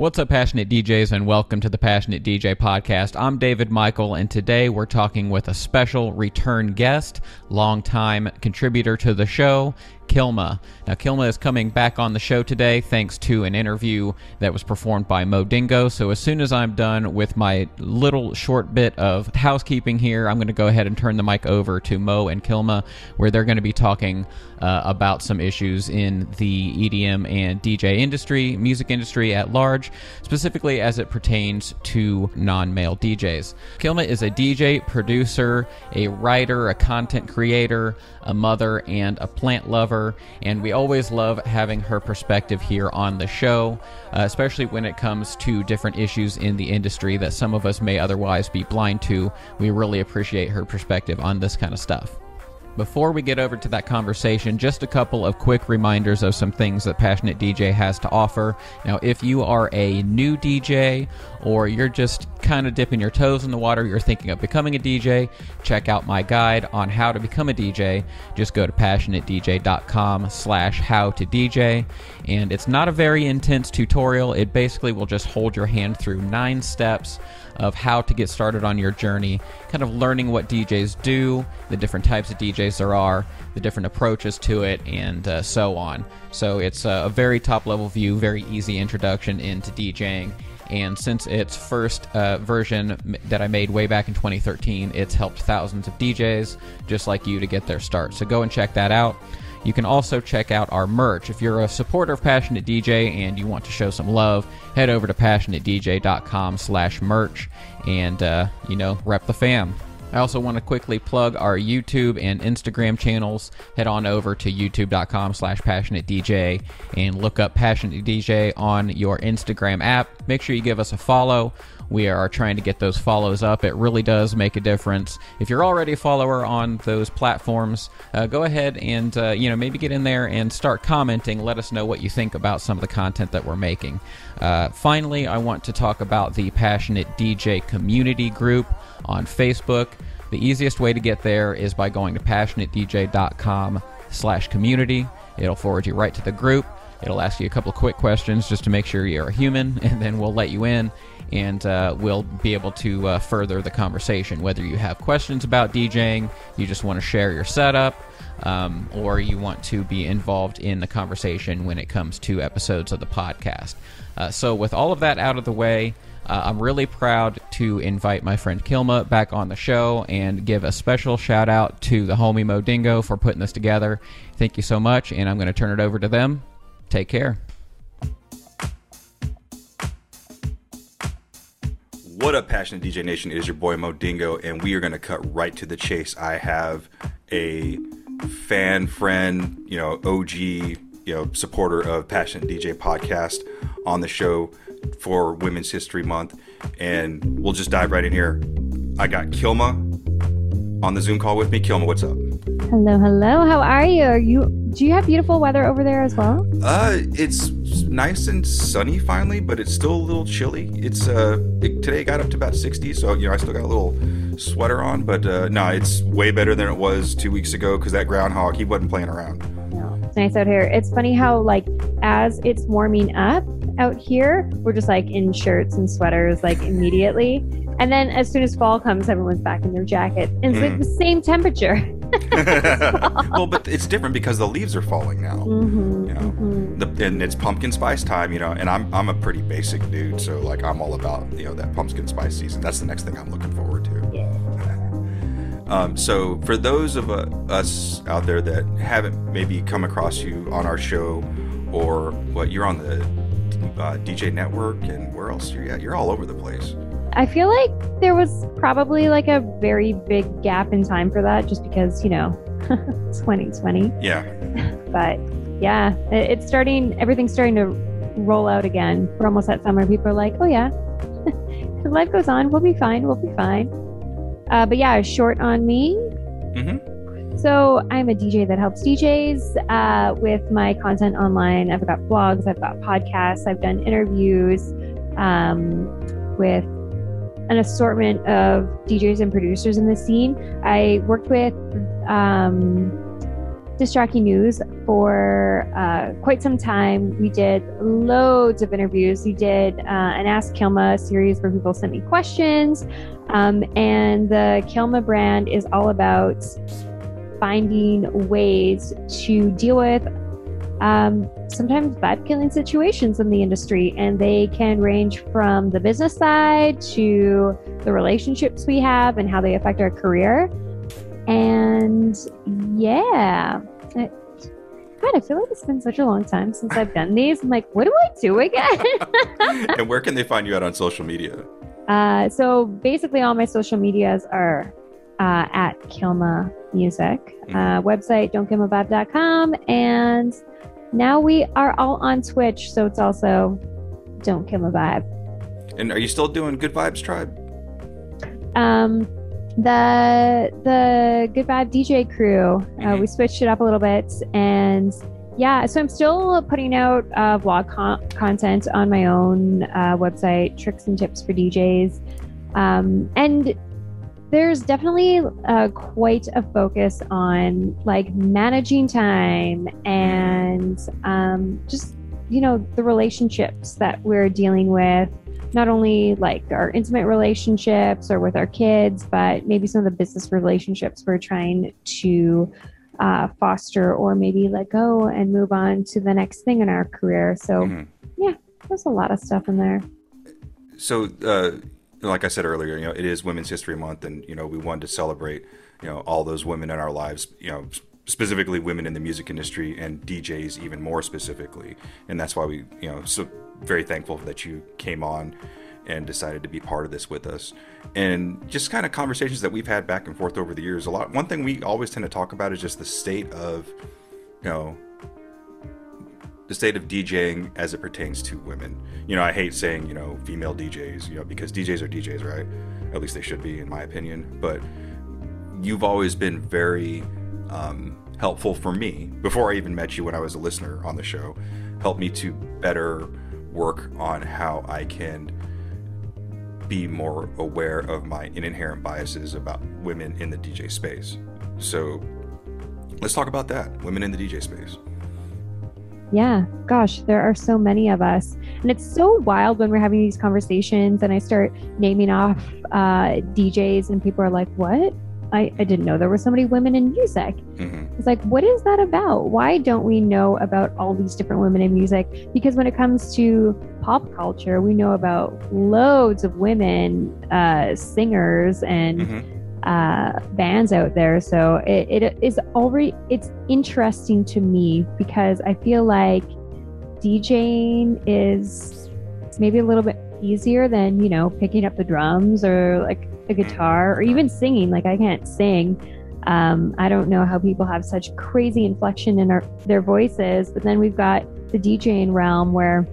What's up, passionate DJs, and welcome to the Passionate DJ podcast. I'm David Michael, and today we're talking with a special return guest, longtime contributor to the show, Kilma. Now, Kilma is coming back on the show today thanks to an interview that was performed by Mo Dingo. So, as soon as I'm done with my little short bit of housekeeping here, I'm going to go ahead and turn the mic over to Mo and Kilma, where they're going to be talking uh, about some issues in the EDM and DJ industry, music industry at large, specifically as it pertains to non male DJs. Kilma is a DJ, producer, a writer, a content creator, a mother, and a plant lover. And we always love having her perspective here on the show, uh, especially when it comes to different issues in the industry that some of us may otherwise be blind to. We really appreciate her perspective on this kind of stuff. Before we get over to that conversation, just a couple of quick reminders of some things that Passionate DJ has to offer. Now, if you are a new DJ or you're just kind of dipping your toes in the water, you're thinking of becoming a DJ, check out my guide on how to become a DJ. Just go to passionatedj.com slash how to DJ. And it's not a very intense tutorial. It basically will just hold your hand through nine steps of how to get started on your journey, kind of learning what DJs do, the different types of DJs there are, the different approaches to it, and uh, so on. So it's a very top level view, very easy introduction into DJing. And since its first uh, version that I made way back in 2013, it's helped thousands of DJs just like you to get their start. So go and check that out. You can also check out our merch. If you're a supporter of Passionate DJ and you want to show some love, head over to passionatedj.com slash merch and, uh, you know, rep the fam. I also want to quickly plug our YouTube and Instagram channels. Head on over to youtube.com slash passionatedj and look up Passionate DJ on your Instagram app. Make sure you give us a follow. We are trying to get those follows up. It really does make a difference. If you're already a follower on those platforms, uh, go ahead and uh, you know maybe get in there and start commenting. Let us know what you think about some of the content that we're making. Uh, finally, I want to talk about the Passionate DJ community group on Facebook. The easiest way to get there is by going to passionatedj.com slash community. It'll forward you right to the group. It'll ask you a couple of quick questions just to make sure you're a human, and then we'll let you in and uh, we'll be able to uh, further the conversation. Whether you have questions about DJing, you just want to share your setup, um, or you want to be involved in the conversation when it comes to episodes of the podcast. Uh, so, with all of that out of the way, uh, I'm really proud to invite my friend Kilma back on the show and give a special shout out to the homie Mo Dingo for putting this together. Thank you so much, and I'm going to turn it over to them. Take care. What up, Passionate DJ Nation? It is your boy Mo Dingo, and we are going to cut right to the chase. I have a fan, friend, you know, OG, you know, supporter of Passionate DJ podcast on the show for Women's History Month, and we'll just dive right in here. I got Kilma on the Zoom call with me. Kilma, what's up? Hello, hello. How are you? Are you? Do you have beautiful weather over there as well? Uh, it's nice and sunny finally, but it's still a little chilly. It's uh, it, today got up to about 60, so you know I still got a little sweater on, but uh, no, it's way better than it was two weeks ago because that groundhog he wasn't playing around. No, it's nice out here. It's funny how like as it's warming up out here, we're just like in shirts and sweaters like immediately, and then as soon as fall comes, everyone's back in their jacket, and it's mm. like the same temperature. well, but it's different because the leaves are falling now. Mm-hmm, you know, mm-hmm. the, and it's pumpkin spice time. You know, and I'm I'm a pretty basic dude, so like I'm all about you know that pumpkin spice season. That's the next thing I'm looking forward to. Yeah. Um, so for those of uh, us out there that haven't maybe come across you on our show, or what you're on the uh, DJ network, and where else you're at? You're all over the place. I feel like there was probably like a very big gap in time for that just because, you know, 2020. Yeah. but yeah, it's starting, everything's starting to roll out again. We're almost at summer. People are like, oh, yeah, life goes on. We'll be fine. We'll be fine. Uh, but yeah, short on me. Mm-hmm. So I'm a DJ that helps DJs uh, with my content online. I've got blogs, I've got podcasts, I've done interviews um, with an assortment of DJs and producers in the scene. I worked with um, Disc News for uh, quite some time. We did loads of interviews. We did uh, an Ask Kilma series where people sent me questions. Um, and the Kilma brand is all about finding ways to deal with um, sometimes bad killing situations in the industry. And they can range from the business side to the relationships we have and how they affect our career. And yeah, I, God, I feel like it's been such a long time since I've done these. I'm like, what do I do again? and where can they find you out on social media? Uh, so basically, all my social medias are uh, at Kilma Music. Mm-hmm. Uh, website, don'tkillmavibe.com. And now we are all on Twitch, so it's also Don't Kill My Vibe. And are you still doing Good Vibes Tribe? Um, the the Good Vibe DJ crew. Uh, mm-hmm. Uh, we switched it up a little bit, and yeah, so I'm still putting out uh, vlog con- content on my own uh, website, tricks and tips for DJs, um, and there's definitely uh, quite a focus on like managing time and um, just you know the relationships that we're dealing with not only like our intimate relationships or with our kids, but maybe some of the business relationships we're trying to uh, foster or maybe let go and move on to the next thing in our career. So, mm-hmm. yeah, there's a lot of stuff in there. So, uh, like I said earlier, you know, it is Women's History Month, and you know, we wanted to celebrate, you know, all those women in our lives, you know, specifically women in the music industry and DJs even more specifically, and that's why we, you know, so very thankful that you came on and decided to be part of this with us and just kind of conversations that we've had back and forth over the years a lot one thing we always tend to talk about is just the state of you know the state of DJing as it pertains to women. You know, I hate saying, you know, female DJs, you know, because DJs are DJs, right? At least they should be, in my opinion. But you've always been very um, helpful for me before I even met you when I was a listener on the show. Helped me to better work on how I can be more aware of my inherent biases about women in the DJ space. So let's talk about that women in the DJ space. Yeah, gosh, there are so many of us. And it's so wild when we're having these conversations and I start naming off uh, DJs and people are like, what? I, I didn't know there were so many women in music. Mm-hmm. It's like, what is that about? Why don't we know about all these different women in music? Because when it comes to pop culture, we know about loads of women uh, singers and. Mm-hmm uh, bands out there. So it, it is already it's interesting to me because I feel like DJing is maybe a little bit easier than you know picking up the drums or like a guitar or even singing. Like I can't sing. Um, I don't know how people have such crazy inflection in our, their voices, but then we've got the DJing realm where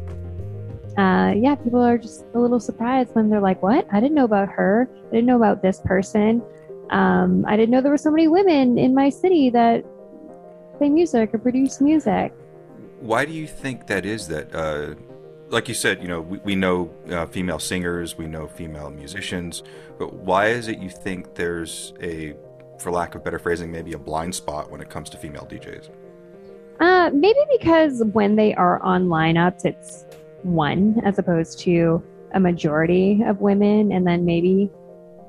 uh, yeah, people are just a little surprised when they're like, "What? I didn't know about her. I didn't know about this person." Um, I didn't know there were so many women in my city that play music or produce music. Why do you think that is? That, uh, like you said, you know, we, we know uh, female singers, we know female musicians, but why is it you think there's a, for lack of better phrasing, maybe a blind spot when it comes to female DJs? Uh, maybe because when they are on lineups, it's one as opposed to a majority of women, and then maybe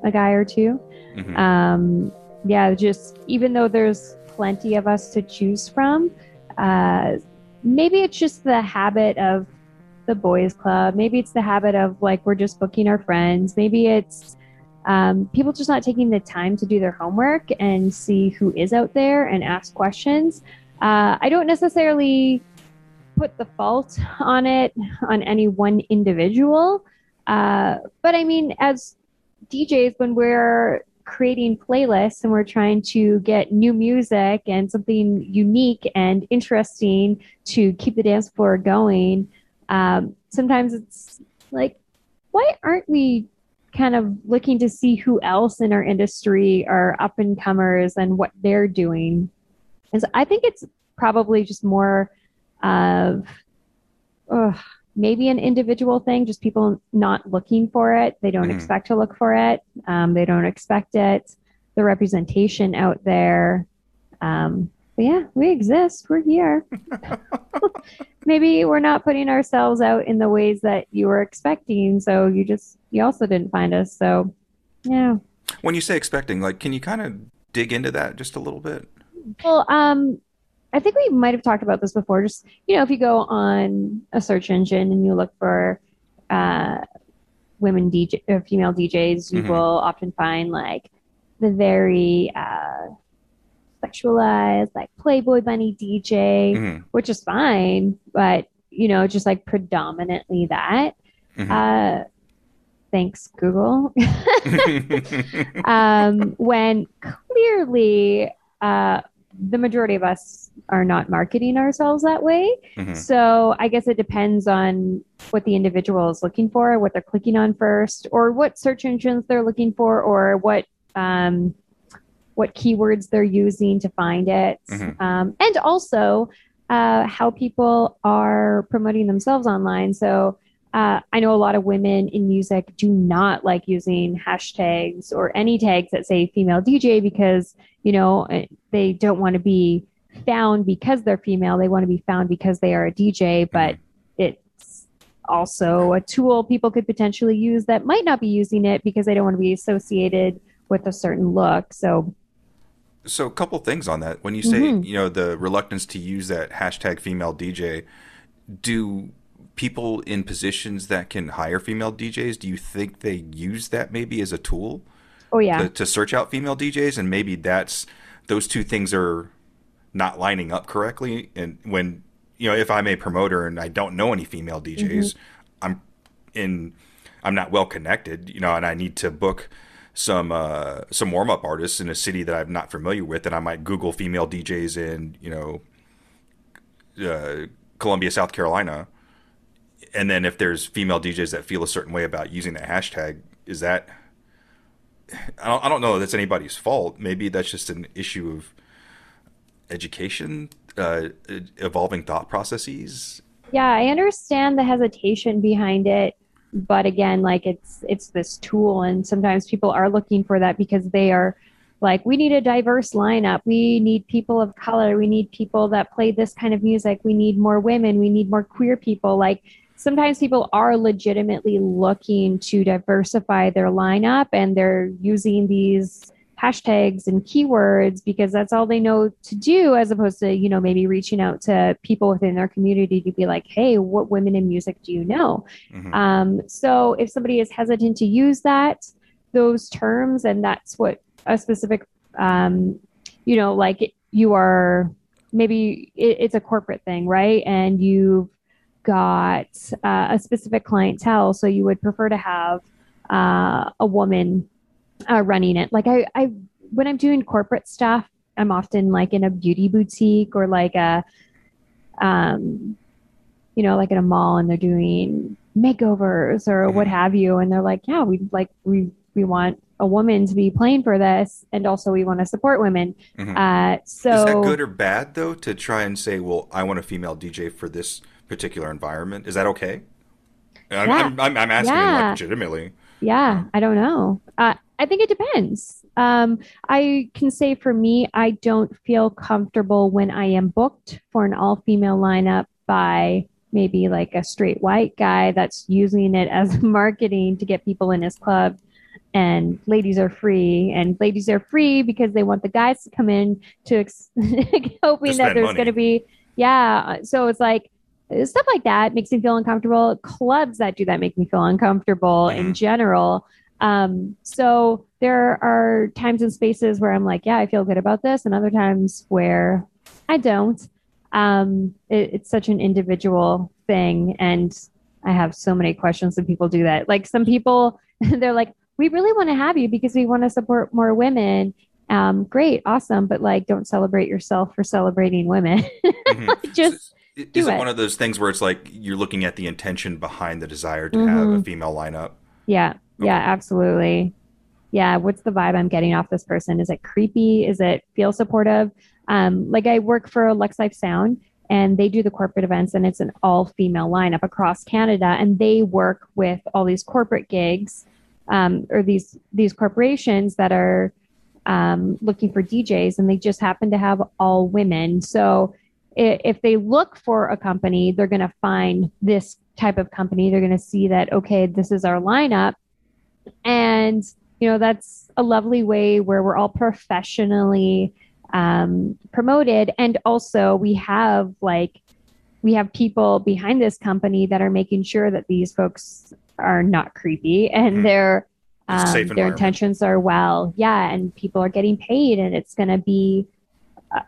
a guy or 2 mm-hmm. um, yeah, just even though there's plenty of us to choose from, uh, maybe it's just the habit of the boys club. Maybe it's the habit of like we're just booking our friends. Maybe it's um, people just not taking the time to do their homework and see who is out there and ask questions. Uh, I don't necessarily put the fault on it on any one individual. Uh, but I mean, as DJs when we're creating playlists and we're trying to get new music and something unique and interesting to keep the dance floor going. Um, sometimes it's like, why aren't we kind of looking to see who else in our industry are up and comers and what they're doing? And so I think it's probably just more of, maybe an individual thing, just people not looking for it. They don't mm-hmm. expect to look for it. Um, they don't expect it. The representation out there. Um, but yeah, we exist. We're here. Maybe we're not putting ourselves out in the ways that you were expecting. So you just, you also didn't find us. So yeah. When you say expecting, like, can you kind of dig into that just a little bit? Well, um, I think we might have talked about this before. Just you know, if you go on a search engine and you look for uh, women DJ, or female DJs, you Mhm. will often find like the very uh, sexualized, like Playboy Bunny DJ, Mhm. which is fine, but you know, just like predominantly that. Mhm. Uh, thanks, Google. um, when clearly uh, the majority of us are not marketing ourselves that way. Mhm. So I guess it depends on what the individual is looking for, what they're clicking on first, or what search engines they're looking for, or what um, what keywords they're using to find it, Mhm. um, and also uh, how people are promoting themselves online. So uh, I know a lot of women in music do not like using hashtags or any tags that say female DJ because, you know, eh, they don't want to be found because they're female. They want to be found because they are a DJ, but it's also a tool people could potentially use that might not be using it because they don't want to be associated with a certain look. So, So, a couple things on that. When you say, Mhm. you know, the reluctance to use that hashtag female DJ, do people in positions that can hire female DJs, do you think they use that maybe as a tool oh, yeah. to, to search out female DJs? And maybe that's those two things are not lining up correctly. And when, you know, if I'm a promoter and I don't know any female DJs, I'm in, I'm not well connected, you know, and I need to book some uh, some warm up artists in a city that I'm not familiar with, and I might Google female DJs in you know uh, Columbia, South Carolina, and then if there's female DJs that feel a certain way about using that hashtag, is that I don't, I don't know that that's anybody's fault. Maybe that's just an issue of education, uh, evolving thought processes. Yeah, I understand the hesitation behind it, but again, like it's it's this tool and sometimes people are looking for that because they are like we need a diverse lineup. We need people of color. We need people that play this kind of music. We need more women. We need more queer people. Like sometimes people are legitimately looking to diversify their lineup and they're using these hashtags and keywords because that's all they know to do as opposed to you know maybe reaching out to people within their community to be like hey what women in music do you know Mhm. um, so if somebody is hesitant to use that those terms and that's what a specific um, you know like you are maybe it, it's a corporate thing right and you've got uh, a specific clientele so you would prefer to have uh, a woman uh, running it like I, I when i'm doing corporate stuff i'm often like in a beauty boutique or like a um you know like in a mall and they're doing makeovers or what Mhm. have you and they're like yeah we like we we want a woman to be playing for this and also we want to support women Mhm. uh so Is that good or bad though to try and say, well, I want a female DJ for this particular environment? Is that okay? I'm, Yeah. I'm, I'm, I'm asking Yeah. like legitimately. Yeah, I don't know. Uh, I think it depends. Um, I can say for me, I don't feel comfortable when I am booked for an all female lineup by maybe like a straight white guy that's using it as marketing to get people in his club. And ladies are free, and ladies are free because they want the guys to come in to ex- hoping that there's going to be, yeah. So it's like stuff like that makes me feel uncomfortable. Clubs that do that make me feel uncomfortable in Mhm. general. Um, so there are times and spaces where I'm like, yeah, I feel good about this, and other times where I don't. Um, it, it's such an individual thing, and I have so many questions when people do that. Like some people, they're like, we really want to have you because we want to support more women. Um, great, awesome, but like, don't celebrate yourself for celebrating women. Mhm. Just So, is it it. one of those things where it's like you're looking at the intention behind the desire to have a female lineup? Yeah, yeah, absolutely. Yeah, what's the vibe I'm getting off this person? Is it creepy? Is it feel supportive? Um, like I work for Lex Life Sound and they do the corporate events and it's an all female lineup across Canada and they work with all these corporate gigs um, or these these corporations that are um, looking for DJs, and they just happen to have all women. So if they look for a company, they're going to find this type of company. They're going to see that, okay, this is our lineup. And, you know, that's a lovely way where we're all professionally um, promoted. And also, we have like, we have people behind this company that are making sure that these folks are not creepy and mm-hmm. their um, their intentions are well. Yeah, and people are getting paid, and it's going to be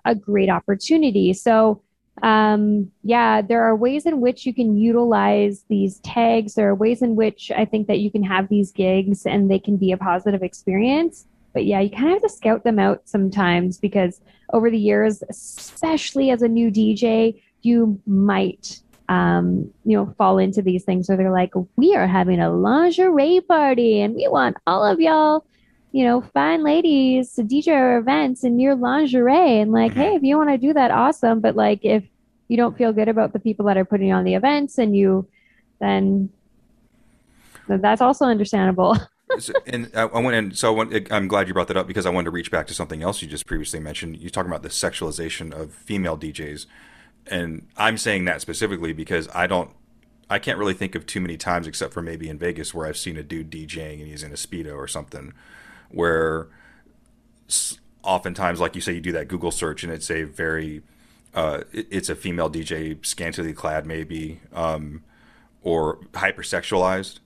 a great opportunity. So, um, yeah, there are ways in which you can utilize these tags. There are ways in which I think that you can have these gigs and they can be a positive experience. But yeah, you kind of have to scout them out sometimes because over the years, especially as a new DJ, you might um, you know, fall into these things where they're like, we are having a lingerie party and we want all of y'all you know, fine ladies to DJ our events in your lingerie. And like, mm-hmm. hey, if you want to do that, awesome. But like, if you don't feel good about the people that are putting on the events and you, then that's also understandable. and I, went and so I went, I'm glad you brought that up because I wanted to reach back to something else you just previously mentioned. You're talking about the sexualization of female DJs, and I'm saying that specifically because I don't, I can't really think of too many times except for maybe in Vegas where I've seen a dude DJing and he's in a speedo or something where oftentimes, like you say, you do that Google search and it's a very, uh, it's a female DJ, scantily clad, maybe, um, or hypersexualized.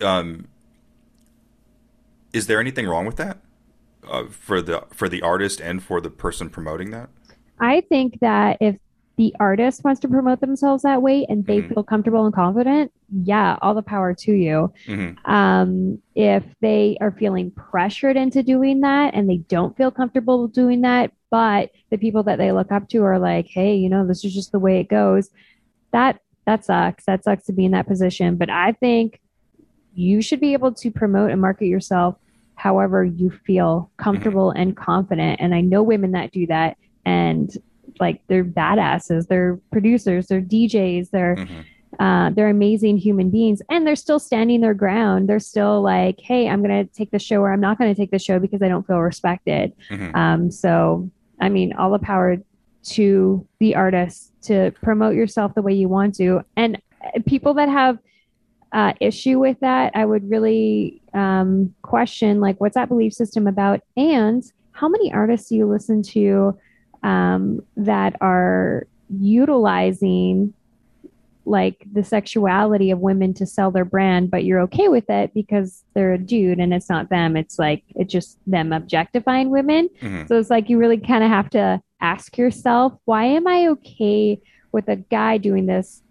Um, is there anything wrong with that uh, for the for the artist and for the person promoting that? I think that if the artist wants to promote themselves that way and they mm-hmm. feel comfortable and confident, yeah, all the power to you. Mm-hmm. Um, if they are feeling pressured into doing that and they don't feel comfortable doing that, but the people that they look up to are like, hey, you know, this is just the way it goes, that that sucks. That sucks to be in that position. But I think you should be able to promote and market yourself however you feel comfortable mm-hmm. and confident. And I know women that do that. And like they're badasses, they're producers, they're DJs, they're mm-hmm. uh, they're amazing human beings, and they're still standing their ground. They're still like, hey, I'm gonna take the show, or I'm not gonna take the show because I don't feel respected. Mm-hmm. Um, so, I mean, all the power to the artist to promote yourself the way you want to, and people that have uh, issue with that, I would really um, question like, what's that belief system about, and how many artists do you listen to um, that are utilizing like the sexuality of women to sell their brand, but you're okay with it because they're a dude and it's not them. It's like it's just them objectifying women. Mm-hmm. So it's like you really kind of have to ask yourself, why am I okay with a guy doing this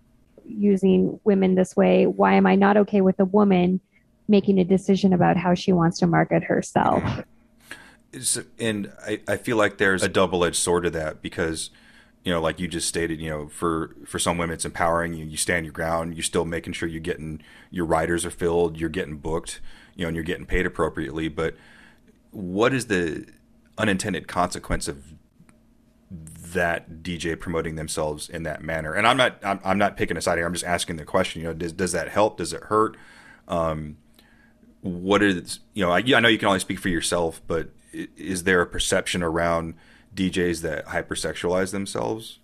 using women this way? Why am I not okay with a woman making a decision about how she wants to market herself? And I, I feel like there's a double edged sword to that because you know like you just stated you know for for some women it's empowering. You you stand your ground. You're still making sure you're getting your riders are filled. You're getting booked you know and you're getting paid appropriately. But what is the unintended consequence of that DJ promoting themselves in that manner? And I'm not I'm, I'm not picking a side here. I'm just asking the question you know does does that help? Does it hurt? Um what is you know I, I know you can only speak for yourself but is there a perception around DJs that hypersexualize themselves?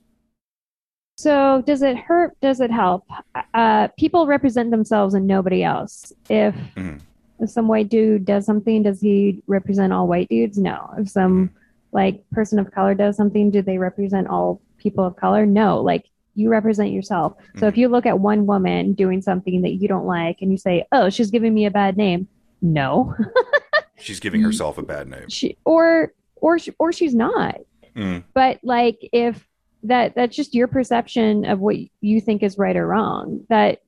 So, does it hurt? Does it help? Uh, people represent themselves and nobody else. If, mm-hmm. if some white dude does something, does he represent all white dudes? No. If some mm-hmm. like person of color does something, do they represent all people of color? No. Like you represent yourself. So, mm-hmm. if you look at one woman doing something that you don't like and you say, "Oh, she's giving me a bad name," no. she's giving herself a bad name. She, or or or she's not. Mm. But like if that that's just your perception of what you think is right or wrong. That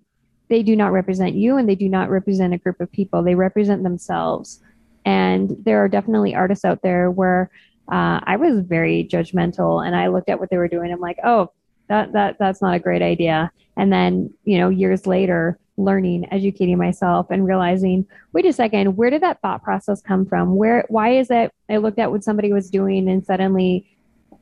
they do not represent you and they do not represent a group of people. They represent themselves. And there are definitely artists out there where uh, I was very judgmental and I looked at what they were doing. I'm like, oh, that that that's not a great idea. And then you know years later, learning, educating myself, and realizing, wait a second, where did that thought process come from? Where, why is it I looked at what somebody was doing and suddenly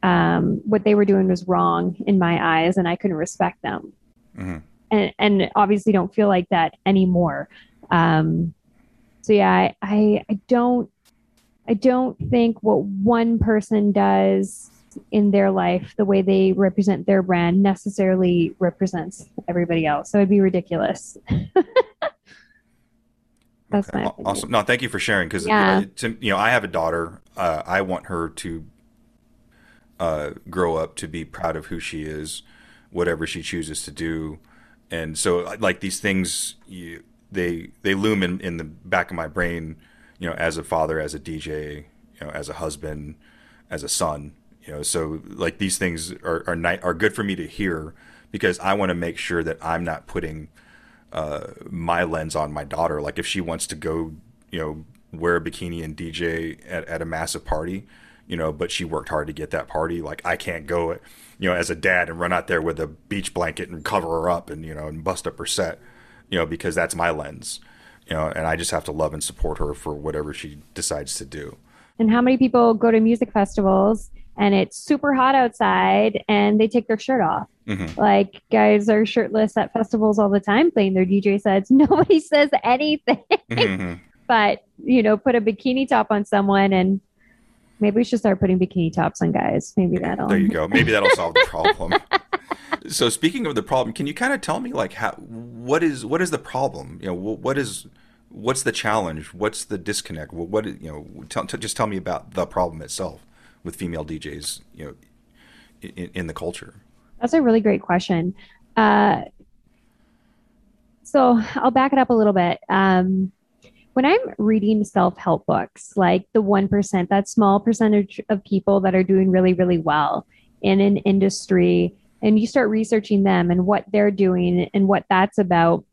um, what they were doing was wrong in my eyes, and I couldn't respect them. Mm-hmm. And and obviously don't feel like that anymore. Um, so yeah, I, I I don't I don't think what one person does in their life, the way they represent their brand, necessarily represents everybody else. So it'd be ridiculous. That's Okay. my opinion. awesome. No, thank you for sharing because Yeah. to, you know I have a daughter. Uh, I want her to uh, grow up to be proud of who she is, whatever she chooses to do, and so uh, like these things, you, they they loom in, in the back of my brain. You know, as a father, as a DJ, you know, as a husband, as a son. You know, so like these things are are, ni- are good for me to hear because I want to make sure that I'm not putting uh, my lens on my daughter. Like if she wants to go, you know, wear a bikini and DJ at, at a massive party, you know, but she worked hard to get that party. Like I can't go, you know, as a dad and run out there with a beach blanket and cover her up and you know and bust up her set, you know, because that's my lens, you know, and I just have to love and support her for whatever she decides to do. And how many people go to music festivals and it's super hot outside and they take their shirt off? Mhm. Like guys are shirtless at festivals all the time playing their DJ sets. Nobody says anything, Mhm. but you know, put a bikini top on someone and maybe we should start putting bikini tops on guys. Maybe that'll There you go. Maybe that'll solve the problem. so speaking of the problem, can you kind of tell me like how what is what is the problem? You know, what is what's the challenge? What's the disconnect? What, what you know? Tell, t- just tell me about the problem itself with female DJs. You know, in, in the culture. That's a really great question. Uh, so I'll back it up a little bit. Um, when I'm reading self help books, like the 1%, that small percentage of people that are doing really, really well in an industry, and you start researching them and what they're doing and what that's about,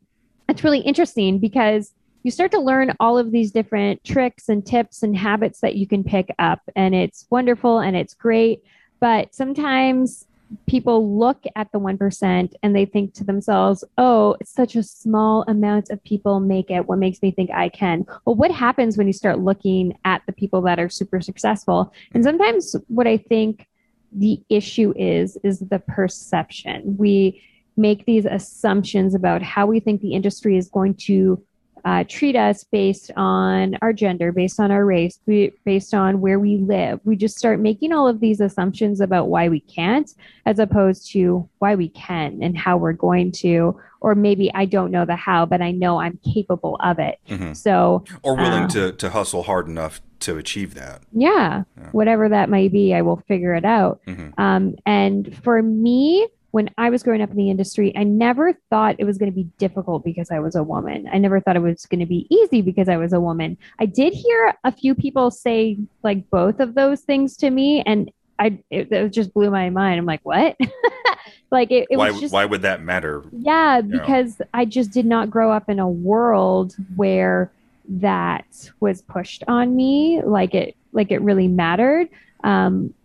it's really interesting because you start to learn all of these different tricks and tips and habits that you can pick up. And it's wonderful and it's great. But sometimes people look at the 1% and they think to themselves, oh, it's such a small amount of people make it. What makes me think I can? Well, what happens when you start looking at the people that are super successful? And sometimes what I think the issue is, is the perception. We make these assumptions about how we think the industry is going to uh, treat us based on our gender, based on our race, based on where we live. We just start making all of these assumptions about why we can't, as opposed to why we can and how we're going to. Or maybe I don't know the how, but I know I'm capable of it. Mhm. So, Or willing Uh, to to hustle hard enough to achieve that. yeah, Yeah. whatever that may be, I will figure it out. Mhm. Um, and for me, when I was growing up in the industry, I never thought it was going to be difficult because I was a woman. I never thought it was going to be easy because I was a woman. I did hear a few people say like both of those things to me, and I it, it just blew my mind. I'm like, what? like it, it why was just why would that matter? yeah, because I just did not grow up in a world where that was pushed on me like it like it really mattered. Um,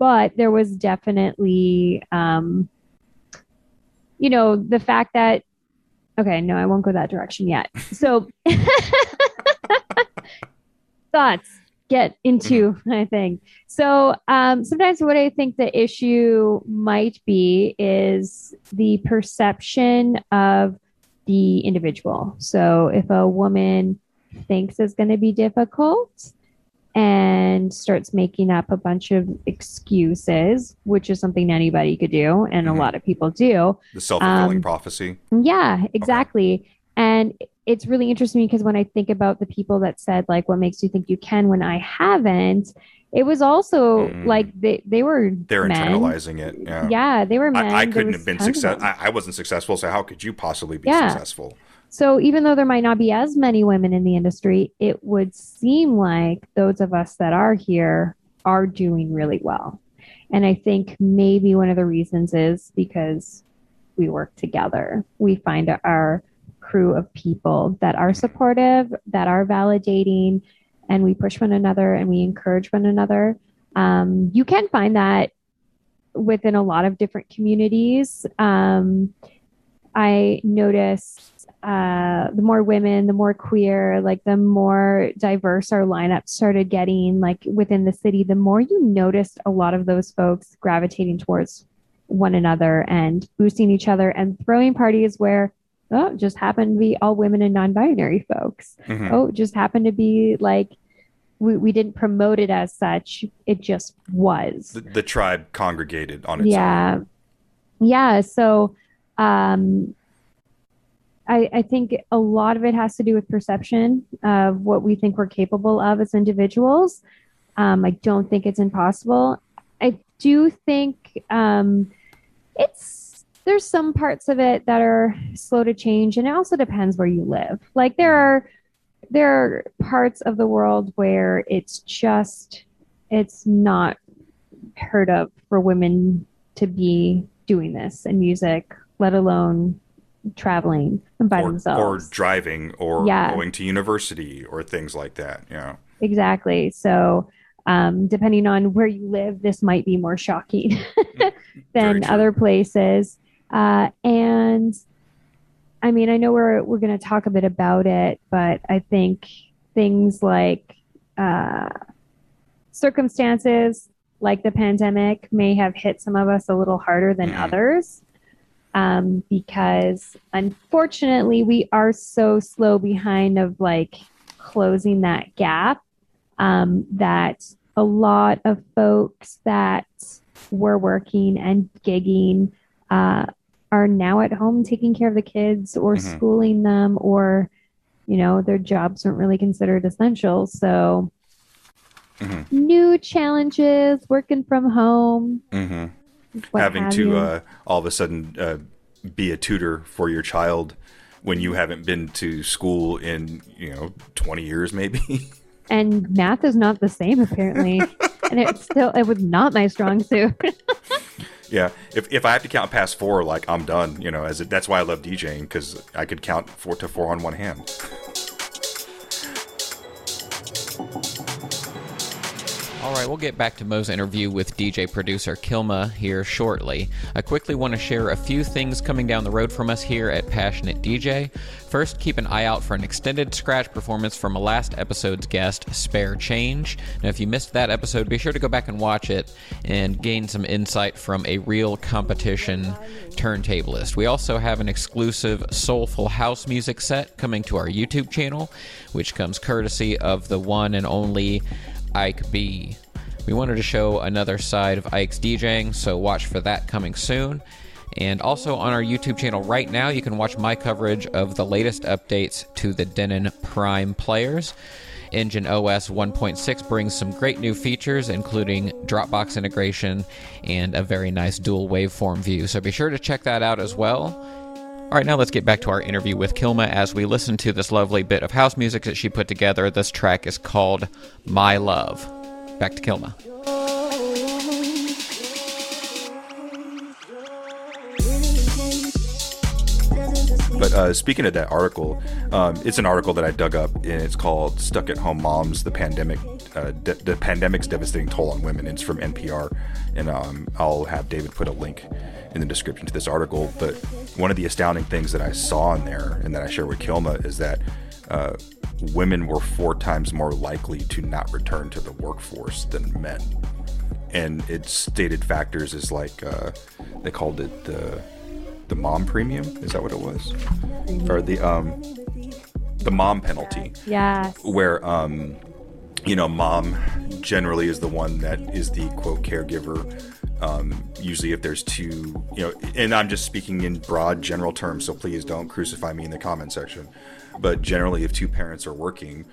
but there was definitely um, you know, the fact that okay, no, I won't go that direction yet. So thoughts get into my thing. So um, sometimes what I think the issue might be is the perception of the individual. So if a woman thinks it's going to be difficult and starts making up a bunch of excuses, which is something anybody could do, and Mhm. a lot of people do, The self fulfilling Um, prophecy. yeah, exactly. And it's really interesting because when I think about the people that said like what makes you think you can when I haven't, it was also Mm. like they they were They're men. internalizing it. Yeah. Yeah, they were men. I, I couldn't have been tons of success. I, I wasn't successful, so how could you possibly be Yeah. successful? So even though there might not be as many women in the industry, it would seem like those of us that are here are doing really well. And I think maybe one of the reasons is because we work together. We find our crew of people that are supportive, that are validating, and we push one another and we encourage one another. Um, you can find that within a lot of different communities. Um, I noticed uh, the more women, the more queer, like the more diverse our lineup started getting, like within the city, the more you noticed a lot of those folks gravitating towards one another and boosting each other and throwing parties where, oh, just happened to be all women and non binary folks. Mhm. Oh, just happened to be like we, we didn't promote it as such. It just was. The, the tribe congregated on its yeah. own. Yeah. So um, I, I think a lot of it has to do with perception of what we think we're capable of as individuals. Um, I don't think it's impossible. I do think um, it's there's some parts of it that are slow to change, and it also depends where you live. Like there are there are parts of the world where it's just it's not heard of for women to be doing this in music, let alone traveling by or, themselves or driving or Yeah. going to university or things like that. Yeah. Exactly. So, um, depending on where you live, this might be more shocking than other places. Uh, and I mean, I know we're we're going to talk a bit about it, but I think things like uh, circumstances like the pandemic may have hit some of us a little harder than Mhm. others. Um, because unfortunately, we are so slow behind of like closing that gap um, that a lot of folks that were working and gigging uh, are now at home taking care of the kids or Mhm. schooling them or you know their jobs weren't really considered essential so Mhm. new challenges working from home hmm what Having to uh, all of a sudden uh, be a tutor for your child when you haven't been to school in you know 20 years maybe? And math is not the same apparently. And it still it was not my strong suit. Yeah if, if i have to count past four like i'm done you know as it, that's why i love djing because i could count four to four on one hand All right, we'll get back to Mo's interview with DJ producer Kilma here shortly. I quickly want to share a few things coming down the road from us here at Passionate DJ. First, keep an eye out for an extended scratch performance from a last episode's guest, Spare Change. Now, if you missed that episode, be sure to go back and watch it and gain some insight from a real competition turntablist. We also have an exclusive soulful house music set coming to our YouTube channel, which comes courtesy of the one and only Ike B. We wanted to show another side of Ike's DJing, so watch for that coming soon. And also on our YouTube channel right now, you can watch my coverage of the latest updates to the Denon Prime players. Engine OS 1.6 brings some great new features, including Dropbox integration and a very nice dual waveform view. So be sure to check that out as well. All right, now let's get back to our interview with Kilma as we listen to this lovely bit of house music that she put together. This track is called My Love. Back to Kilma. But uh, speaking of that article, um, it's an article that I dug up, and it's called "Stuck at Home Moms: The Pandemic, uh, de- the Pandemic's Devastating Toll on Women." It's from NPR, and um, I'll have David put a link in the description to this article. But one of the astounding things that I saw in there, and that I share with Kilma, is that uh, women were four times more likely to not return to the workforce than men and it stated factors as like uh, they called it the the mom premium. Is that what it was? Or the um the mom penalty, yes where um you know mom generally is the one that is the quote caregiver. Um, usually, if there's two, you know, and I'm just speaking in broad general terms, so please don't crucify me in the comment section. But generally, if two parents are working,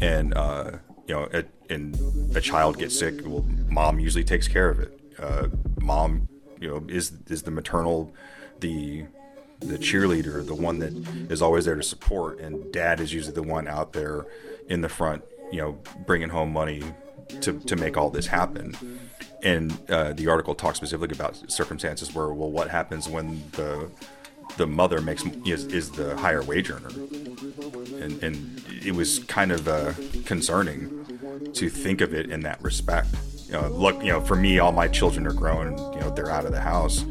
and uh, you know, a, and a child gets sick, well, mom usually takes care of it. Uh, mom, you know, is is the maternal, the the cheerleader, the one that is always there to support, and dad is usually the one out there in the front, you know, bringing home money to to make all this happen. And uh, the article talks specifically about circumstances where, well, what happens when the the mother makes is, is the higher wage earner, and and it was kind of uh, concerning to think of it in that respect. You know, look, you know, for me, all my children are grown. You know, they're out of the house,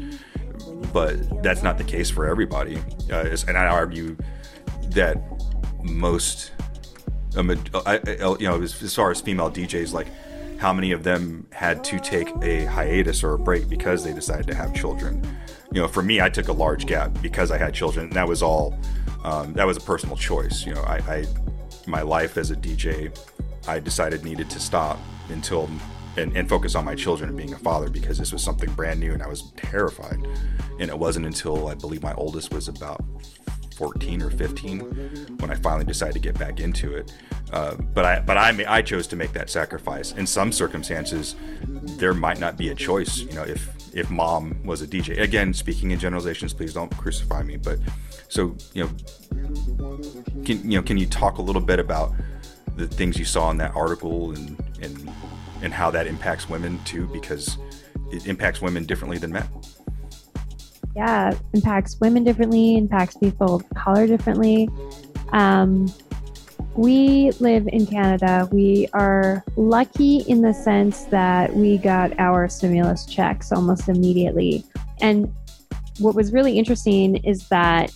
but that's not the case for everybody. Uh, and I argue that most, you know, as, as far as female DJs, like how many of them had to take a hiatus or a break because they decided to have children. You know, for me, I took a large gap because I had children, and that was all. Um, that was a personal choice. You know, I, I my life as a DJ I decided needed to stop until and, and focus on my children and being a father because this was something brand new and I was terrified. And it wasn't until I believe my oldest was about 14 or 15 when I finally decided to get back into it. Uh, but I but I I chose to make that sacrifice. In some circumstances, there might not be a choice. You know, if if mom was a DJ. Again, speaking in generalizations, please don't crucify me. But so you know, can you know can you talk a little bit about the things you saw in that article and and and how that impacts women too, because it impacts women differently than men yeah, impacts women differently, impacts people of color differently. Um, we live in Canada. We are lucky in the sense that we got our stimulus checks almost immediately. And what was really interesting is that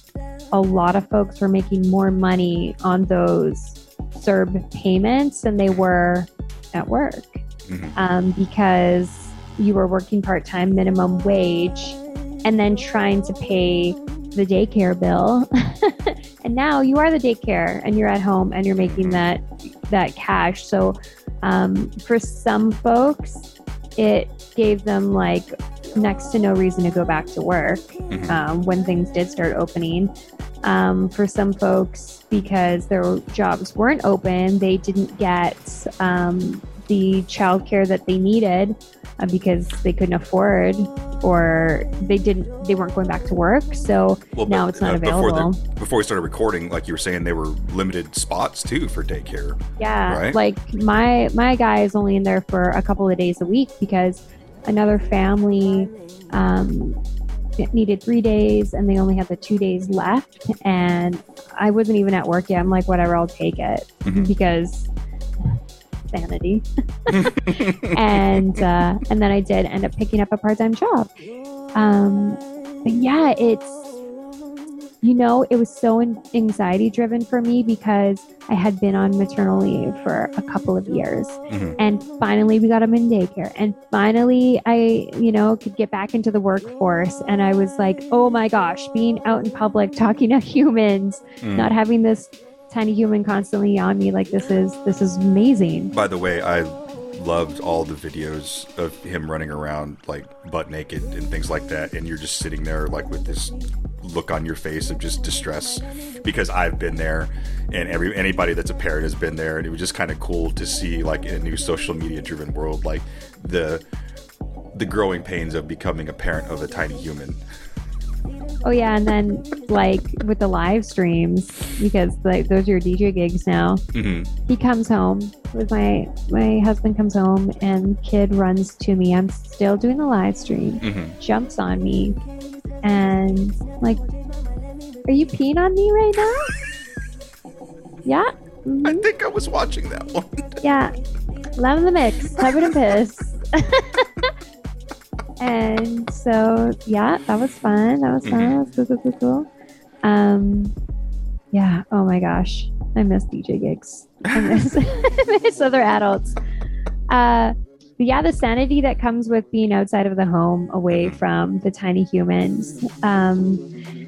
a lot of folks were making more money on those CERB payments than they were at work mm-hmm. um, because you were working part time minimum wage and then trying to pay the daycare bill. and now you are the daycare and you're at home and you're making that that cash. So um, for some folks, it gave them like next to no reason to go back to work mm-hmm. um, when things did start opening. Um, for some folks, because their jobs weren't open, they didn't get um, the childcare that they needed uh, because they couldn't afford or they didn't they weren't going back to work so well, now it's not uh, available before, the, before we started recording like you were saying they were limited spots too for daycare yeah right? like my my guy is only in there for a couple of days a week because another family um, needed three days and they only had the two days left and i wasn't even at work yet i'm like whatever i'll take it mm-hmm. because sanity. and uh, and then I did end up picking up a part time job. Um, but yeah, it's you know it was so anxiety driven for me because I had been on maternal leave for a couple of years, mm-hmm. and finally we got him in daycare, and finally I you know could get back into the workforce, and I was like, oh my gosh, being out in public talking to humans, mm. not having this tiny human constantly on me like this is this is amazing. By the way i loved all the videos of him running around like butt naked and things like that and you're just sitting there like with this look on your face of just distress because I've been there and every anybody that's a parent has been there and it was just kind of cool to see like in a new social media driven world like the the growing pains of becoming a parent of a tiny human Oh yeah, and then like with the live streams because like those are your DJ gigs now. Mm-hmm. He comes home with my my husband comes home and kid runs to me. I'm still doing the live stream. Mm-hmm. Jumps on me and like, are you peeing on me right now? yeah. Mm-hmm. I think I was watching that one. yeah. Love in the mix, covered in piss. and so yeah, that was fun. That was fun. Mm-hmm. That was cool, cool, cool, cool. Um, yeah. Oh my gosh, I miss DJ gigs. I miss, I miss other adults. Uh, but yeah, the sanity that comes with being outside of the home, away mm-hmm. from the tiny humans. Um,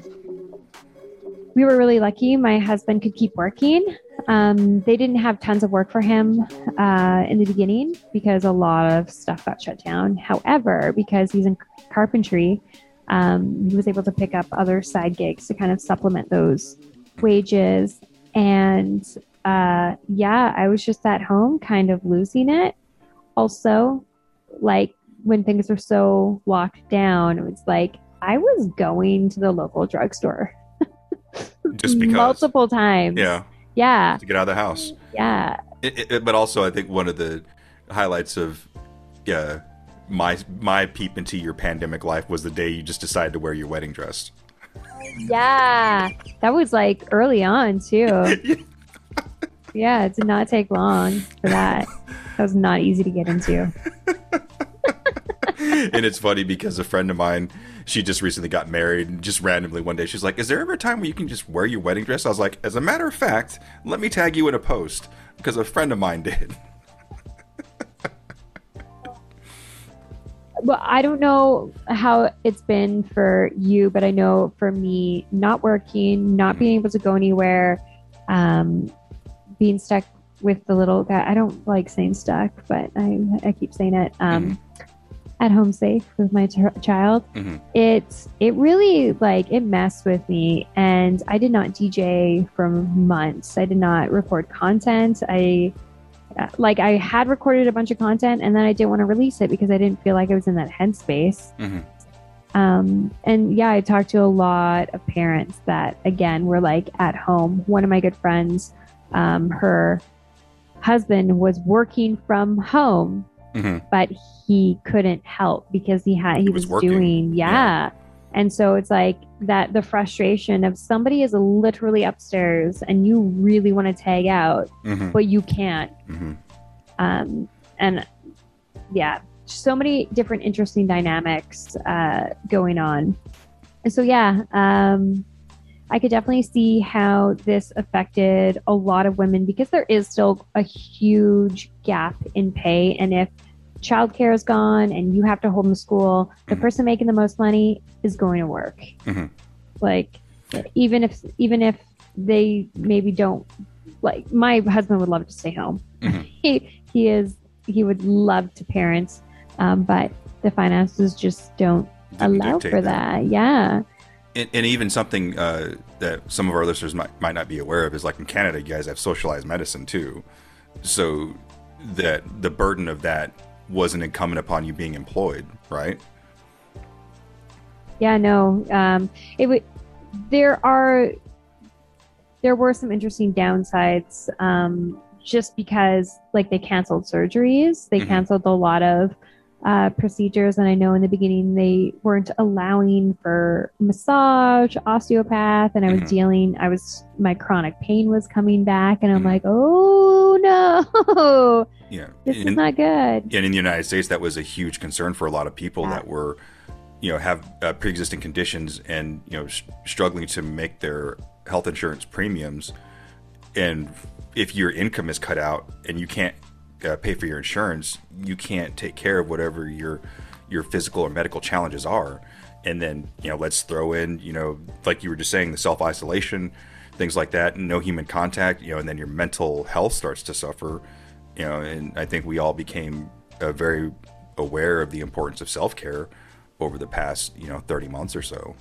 we were really lucky. My husband could keep working. Um, they didn't have tons of work for him uh, in the beginning because a lot of stuff got shut down. However, because he's in carpentry, um, he was able to pick up other side gigs to kind of supplement those wages. And uh, yeah, I was just at home kind of losing it. Also, like when things were so locked down, it was like I was going to the local drugstore just because. Multiple times. Yeah. Yeah. To get out of the house. Yeah. It, it, but also i think one of the highlights of yeah my my peep into your pandemic life was the day you just decided to wear your wedding dress. Yeah. That was like early on too. Yeah it did not take long for that. That was not easy to get into. And it's funny because a friend of mine, she just recently got married, and just randomly one day she's like, "Is there ever a time where you can just wear your wedding dress?" I was like, "As a matter of fact, let me tag you in a post because a friend of mine did." well, I don't know how it's been for you, but I know for me, not working, not being able to go anywhere, um, being stuck with the little guy. I don't like saying stuck, but I I keep saying it. Um, At home safe with my ch- child. Mhm. It's it really like it messed with me, and I did not DJ for months. I did not record content. I uh, like I had recorded a bunch of content, and then I didn't want to release it because I didn't feel like I was in that headspace. Mhm. Um, and yeah, I talked to a lot of parents that again were like at home. One of my good friends, um, her husband was working from home, hmm but he couldn't help because he had he, was, was doing yeah. Yeah. And so it's like that the frustration of somebody is literally upstairs and you really want to tag out, hmm but you can't. hmm Um, and yeah, so many different interesting dynamics uh, going on. And so, yeah, um, I could definitely see how this affected a lot of women because there is still a huge gap in pay. And if childcare is gone and you have to hold the school, the Mhm. person making the most money is going to work. Mhm. Like, even if even if they maybe don't like my husband would love to stay home Mhm. he he is he would love to parent um, but the finances just don't Didn't allow for that. yeah And, and even something uh, that some of our listeners might, might not be aware of is like in Canada, you guys have socialized medicine too. So that the burden of that wasn't incumbent upon you being employed, right? yeah no um it would there are there were some interesting downsides um just because like they canceled surgeries they Mhm. canceled a lot of uh, procedures and i know in the beginning they weren't allowing for massage osteopath and i was Mhm. dealing i was my chronic pain was coming back and i'm Mhm. like oh no Yeah. this is And- not good and in the United States, that was a huge concern for a lot of people Yeah. that were, you know, have uh, pre-existing conditions and you know s struggling to make their health insurance premiums. And if your income is cut out and you can't uh, pay for your insurance, you can't take care of whatever your your physical or medical challenges are. And then you know, let's throw in you know, like you were just saying, the self isolation, things like that, no human contact, you know, and then your mental health starts to suffer you know, and I think we all became uh, very aware of the importance of self care over the past, you know, 30 months or so.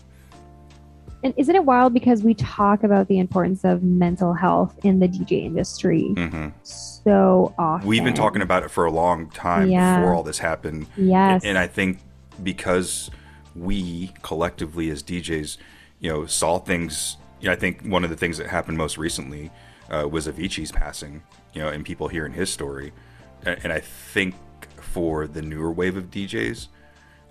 And isn't it wild because we talk about the importance of mental health in the DJ industry hmm so often? We've been talking about it for a long time Yeah. before all this happened. Yes. And I think because we collectively as DJs, you know, saw things, you know, I think one of the things that happened most recently uh, was Avicii's passing, you know, and people hearing his story. And, and I think for the newer wave of DJs,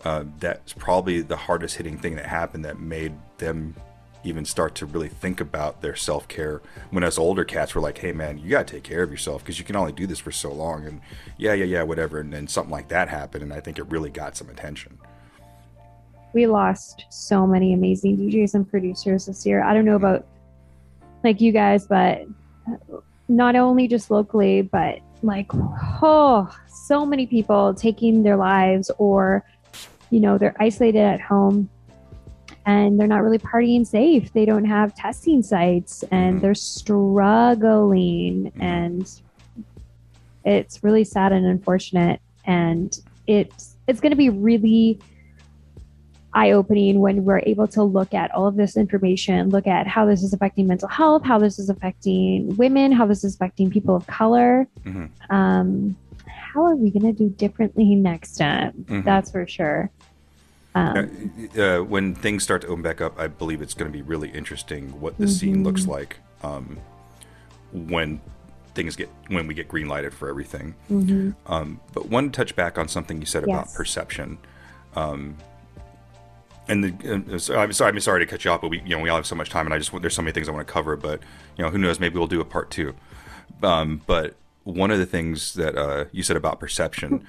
uh, that's probably the hardest hitting thing that happened that made them even start to really think about their self care. When us older cats were like, "Hey, man, you gotta take care of yourself because you can only do this for so long." And yeah, yeah, yeah, whatever. And then something like that happened, and I think it really got some attention. we lost so many amazing DJs and producers this year. I don't know about like you guys, but uh, not only just locally, but like, oh, so many people taking their lives or, you know, they're isolated at home and they're not really partying safe. They don't have testing sites and Mhm. they're struggling. Mhm. And it's really sad and unfortunate. And it's, it's going to be really eye opening when we're able to look at all of this information, look at how this is affecting mental health, how this is affecting women, how this is affecting people of color. Mhm. Um, how are we going to do differently next time? Mhm. That's for sure. Um, uh, when things start to open back up, I believe it's going to be really interesting what the scene Mhm. looks like um, when things get when we get green lighted for everything. mhm. Um, but one touch back on something you said about perception. Um, and the, uh, so I'm sorry, I'm sorry to cut you off, but we, you know, we all have so much time, and I just there's so many things I want to cover. But you know, who knows? Maybe we'll do a part two. Um, but one of the things that uh, you said about perception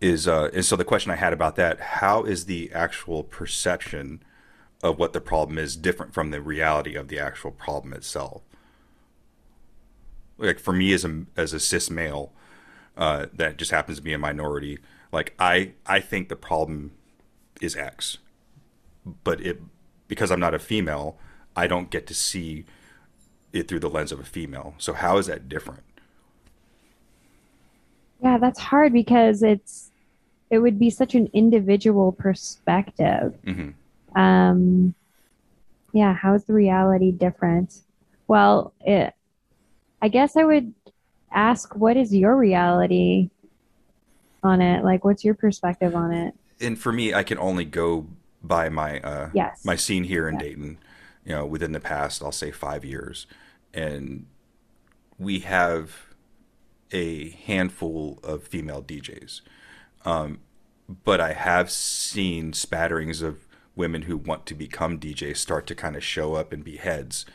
is, uh, is so the question I had about that: How is the actual perception of what the problem is different from the reality of the actual problem itself? Like for me as a as a cis male, uh, that just happens to be a minority. Like I I think the problem is X, but it because I'm not a female, I don't get to see it through the lens of a female. So how is that different? Yeah, that's hard because it's it would be such an individual perspective. Mm-hmm. Um, yeah, how is the reality different? Well, it, I guess I would ask, what is your reality on it? Like, what's your perspective on it? And for me, I can only go by my uh, Yes. my scene here in Yeah. Dayton. You know, within the past, I'll say five years, and we have a handful of female DJs. Um, but I have seen spatterings of women who want to become DJs start to kind of show up and be heads,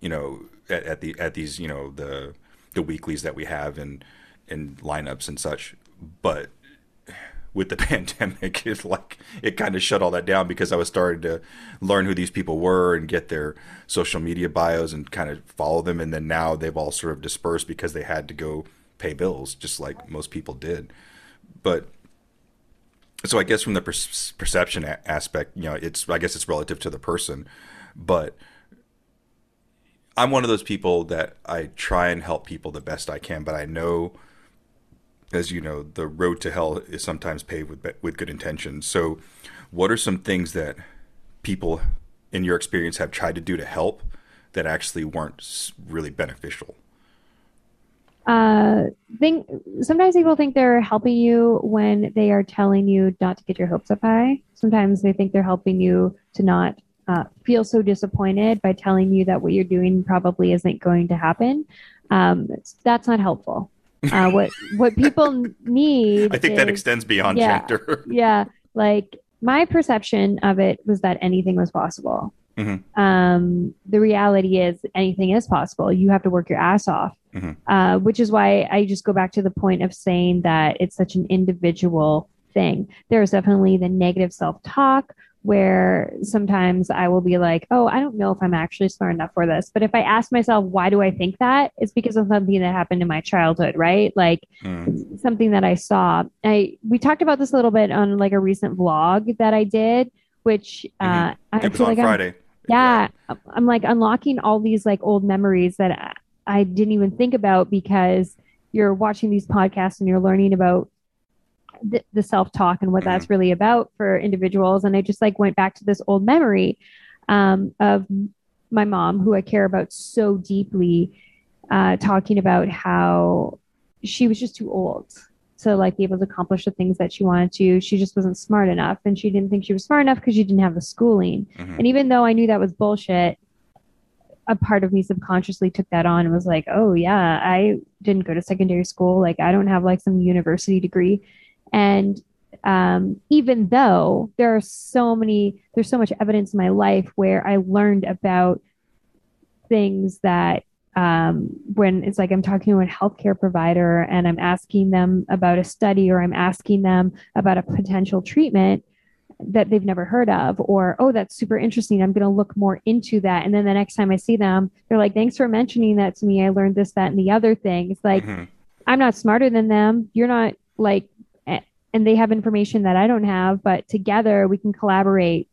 you know, at, at the at these you know the the weeklies that we have and and lineups and such. But with the pandemic, it's like it kind of shut all that down because I was starting to learn who these people were and get their social media bios and kind of follow them. And then now they've all sort of dispersed because they had to go pay bills, just like most people did. But so I guess from the per- perception a- aspect, you know, it's I guess it's relative to the person, but I'm one of those people that I try and help people the best I can, but I know as you know, the road to hell is sometimes paved with with good intentions. So, what are some things that people in your experience have tried to do to help that actually weren't really beneficial? Uh, think sometimes people think they're helping you when they are telling you not to get your hopes up high. Sometimes they think they're helping you to not uh, feel so disappointed by telling you that what you're doing probably isn't going to happen. Um, that's not helpful. Uh, what what people need. I think that extends beyond yeah. gender. yeah like my perception of it was that anything was possible Mhm. um, the reality is anything is possible you have to work your ass off Mhm. uh, which is why i just go back to the point of saying that it's such an individual thing there's definitely the negative self-talk where sometimes i will be like oh i don't know if i'm actually smart enough for this but if i ask myself why do i think that it's because of something that happened in my childhood right like Mm. something that I saw. I we talked about this a little bit on like a recent vlog that I did, which uh, I It was on like I'm, Friday. yeah, I'm like unlocking all these like old memories that I, didn't even think about because you're watching these podcasts and you're learning about the, the self talk and what that's really about for individuals. And I just like went back to this old memory um, of my mom, who I care about so deeply, uh, talking about how she was just too old to like be able to accomplish the things that she wanted to. She just wasn't smart enough, and she didn't think she was smart enough because she didn't have the schooling. Mhm. And even though I knew that was bullshit, a part of me subconsciously took that on and was like, "Oh yeah, I didn't go to secondary school. Like I don't have like some university degree." And um, even though there are so many, there's so much evidence in my life where I learned about things that um, when it's like I'm talking to a healthcare provider and I'm asking them about a study or I'm asking them about a potential treatment that they've never heard of, or oh, that's super interesting. I'm going to look more into that. And then the next time I see them, they're like, thanks for mentioning that to me. I learned this, that, and the other thing. It's like, Mhm. I'm not smarter than them. You're not like, and they have information that I don't have, but together we can collaborate.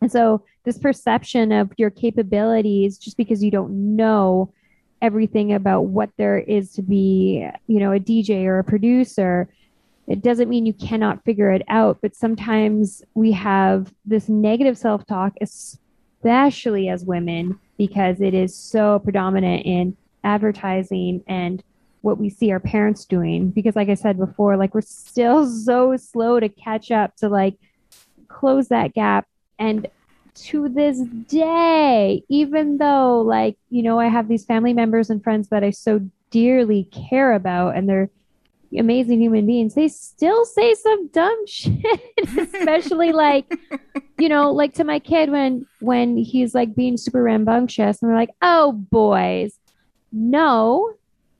And so, this perception of your capabilities, just because you don't know everything about what there is to be, you know, a DJ or a producer, it doesn't mean you cannot figure it out. But sometimes we have this negative self talk, especially as women, because it is so predominant in advertising and what we see our parents doing because like i said before like we're still so slow to catch up to like close that gap and to this day even though like you know i have these family members and friends that i so dearly care about and they're amazing human beings they still say some dumb shit especially like you know like to my kid when when he's like being super rambunctious and we're like oh boys no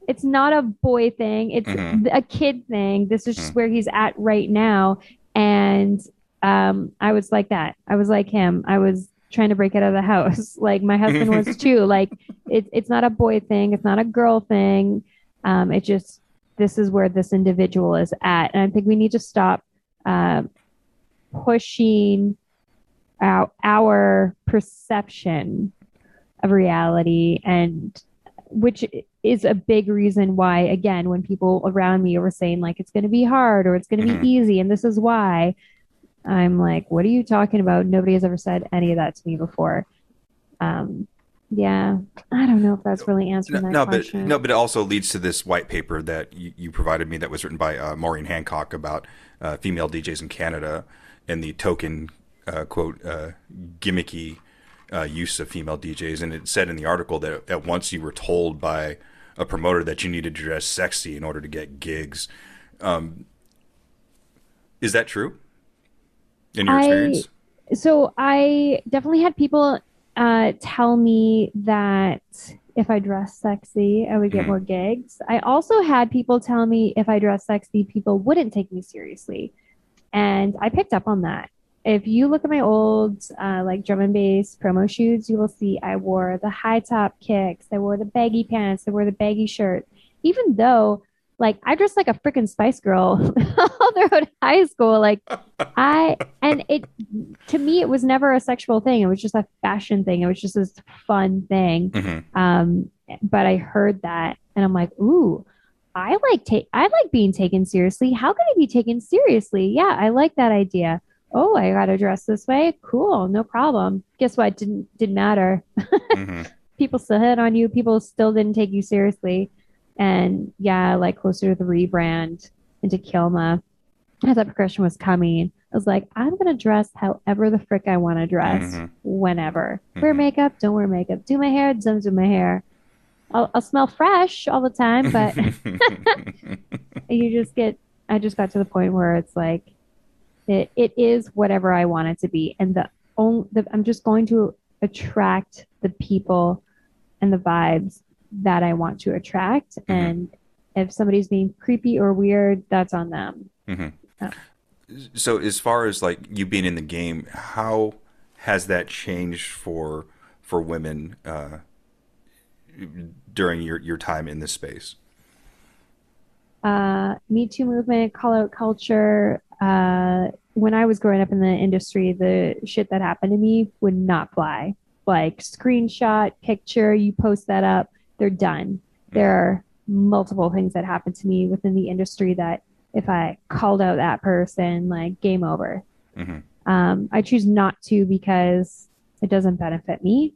it's not a boy thing it's Mhm. a kid thing this is just Mhm. where he's at right now and um i was like that i was like him i was trying to break out of the house like my husband was too like it, it's not a boy thing it's not a girl thing um it just this is where this individual is at and i think we need to stop uh, pushing our, our perception of reality and which is a big reason why, again, when people around me were saying like it's going to be hard or it's going to be easy and this is why, I'm like, what are you talking about? Nobody has ever said any of that to me before. Um, yeah, I don't know if that's really No, answering that no, but no, but it also leads to this white paper that you, you provided me that was written by uh, Maureen Hancock about uh, female DJs in Canada and the token uh, quote uh, gimmicky uh, use of female DJs, and it said in the article that at once you were told by a promoter that you needed to dress sexy in order to get gigs. Um, is that true? In your I- experience? so I definitely had people uh, tell me that if I dress sexy, I would get Mhm. more gigs. I also had people tell me if I dress sexy, people wouldn't take me seriously. And I picked up on that. If you look at my old uh, like drum and bass promo shoots, you will see I wore the high top kicks, I wore the baggy pants, I wore the baggy shirt. Even though like I dressed like a freaking Spice Girl all throughout high school, like I and it to me it was never a sexual thing. It was just a fashion thing. It was just this fun thing. hmm Um, but I heard that and I'm like, ooh, I like take I like being taken seriously. How can I be taken seriously? Yeah, I like that idea. Oh, I gotta dress this way. Cool, no problem. Guess what? Didn't didn't matter. hmm People still hit on you. People still didn't take you seriously. And yeah, like closer to the rebrand into Kilma, as that progression was coming, I was like, I'm gonna dress however the frick I want to dress Mhm. whenever. Wear Mhm. makeup, don't wear makeup. Do my hair, don't do my hair. I'll, I'll smell fresh all the time, but you just get. I just got to the point where it's like, it, it is whatever I want it to be, and the only the, I'm just going to attract the people and the vibes that I want to attract, and if somebody's being creepy or weird, that's on them. So, as far as like you being in the game, how has that changed for for women uh, during your your time in this space? uh, Me Too movement, call out culture. Uh, when I was growing up in the industry, the shit that happened to me would not fly. Like screenshot, picture, you post that up, they're done. There are multiple things that happened to me within the industry that if I called out that person, like game over. hmm Um, I choose not to because it doesn't benefit me.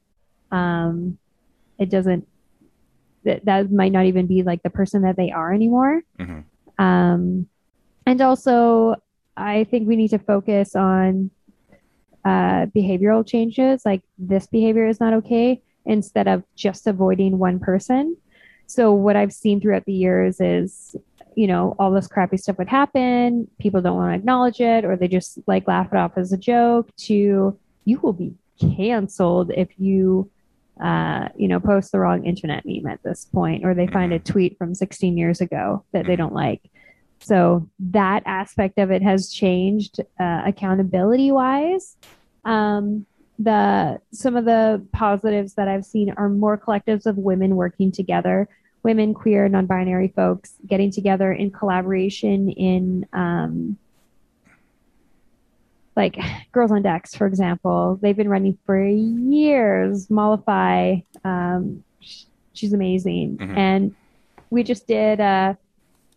Um, it doesn't. That that might not even be like the person that they are anymore. hmm Um, and also, I think we need to focus on uh, behavioral changes. Like this behavior is not okay, instead of just avoiding one person. So what I've seen throughout the years is, you know, all this crappy stuff would happen. People don't want to acknowledge it, or they just like laugh it off as a joke. To you will be canceled if you uh, you know, post the wrong internet meme at this point, or they find a tweet from 16 years ago that they don't like. So that aspect of it has changed, uh, accountability wise. Um, the some of the positives that I've seen are more collectives of women working together, women, queer, non-binary folks getting together in collaboration in um, like Girls on Decks, for example. They've been running for years. Mollify, um, she's amazing, Mhm. and we just did. Uh,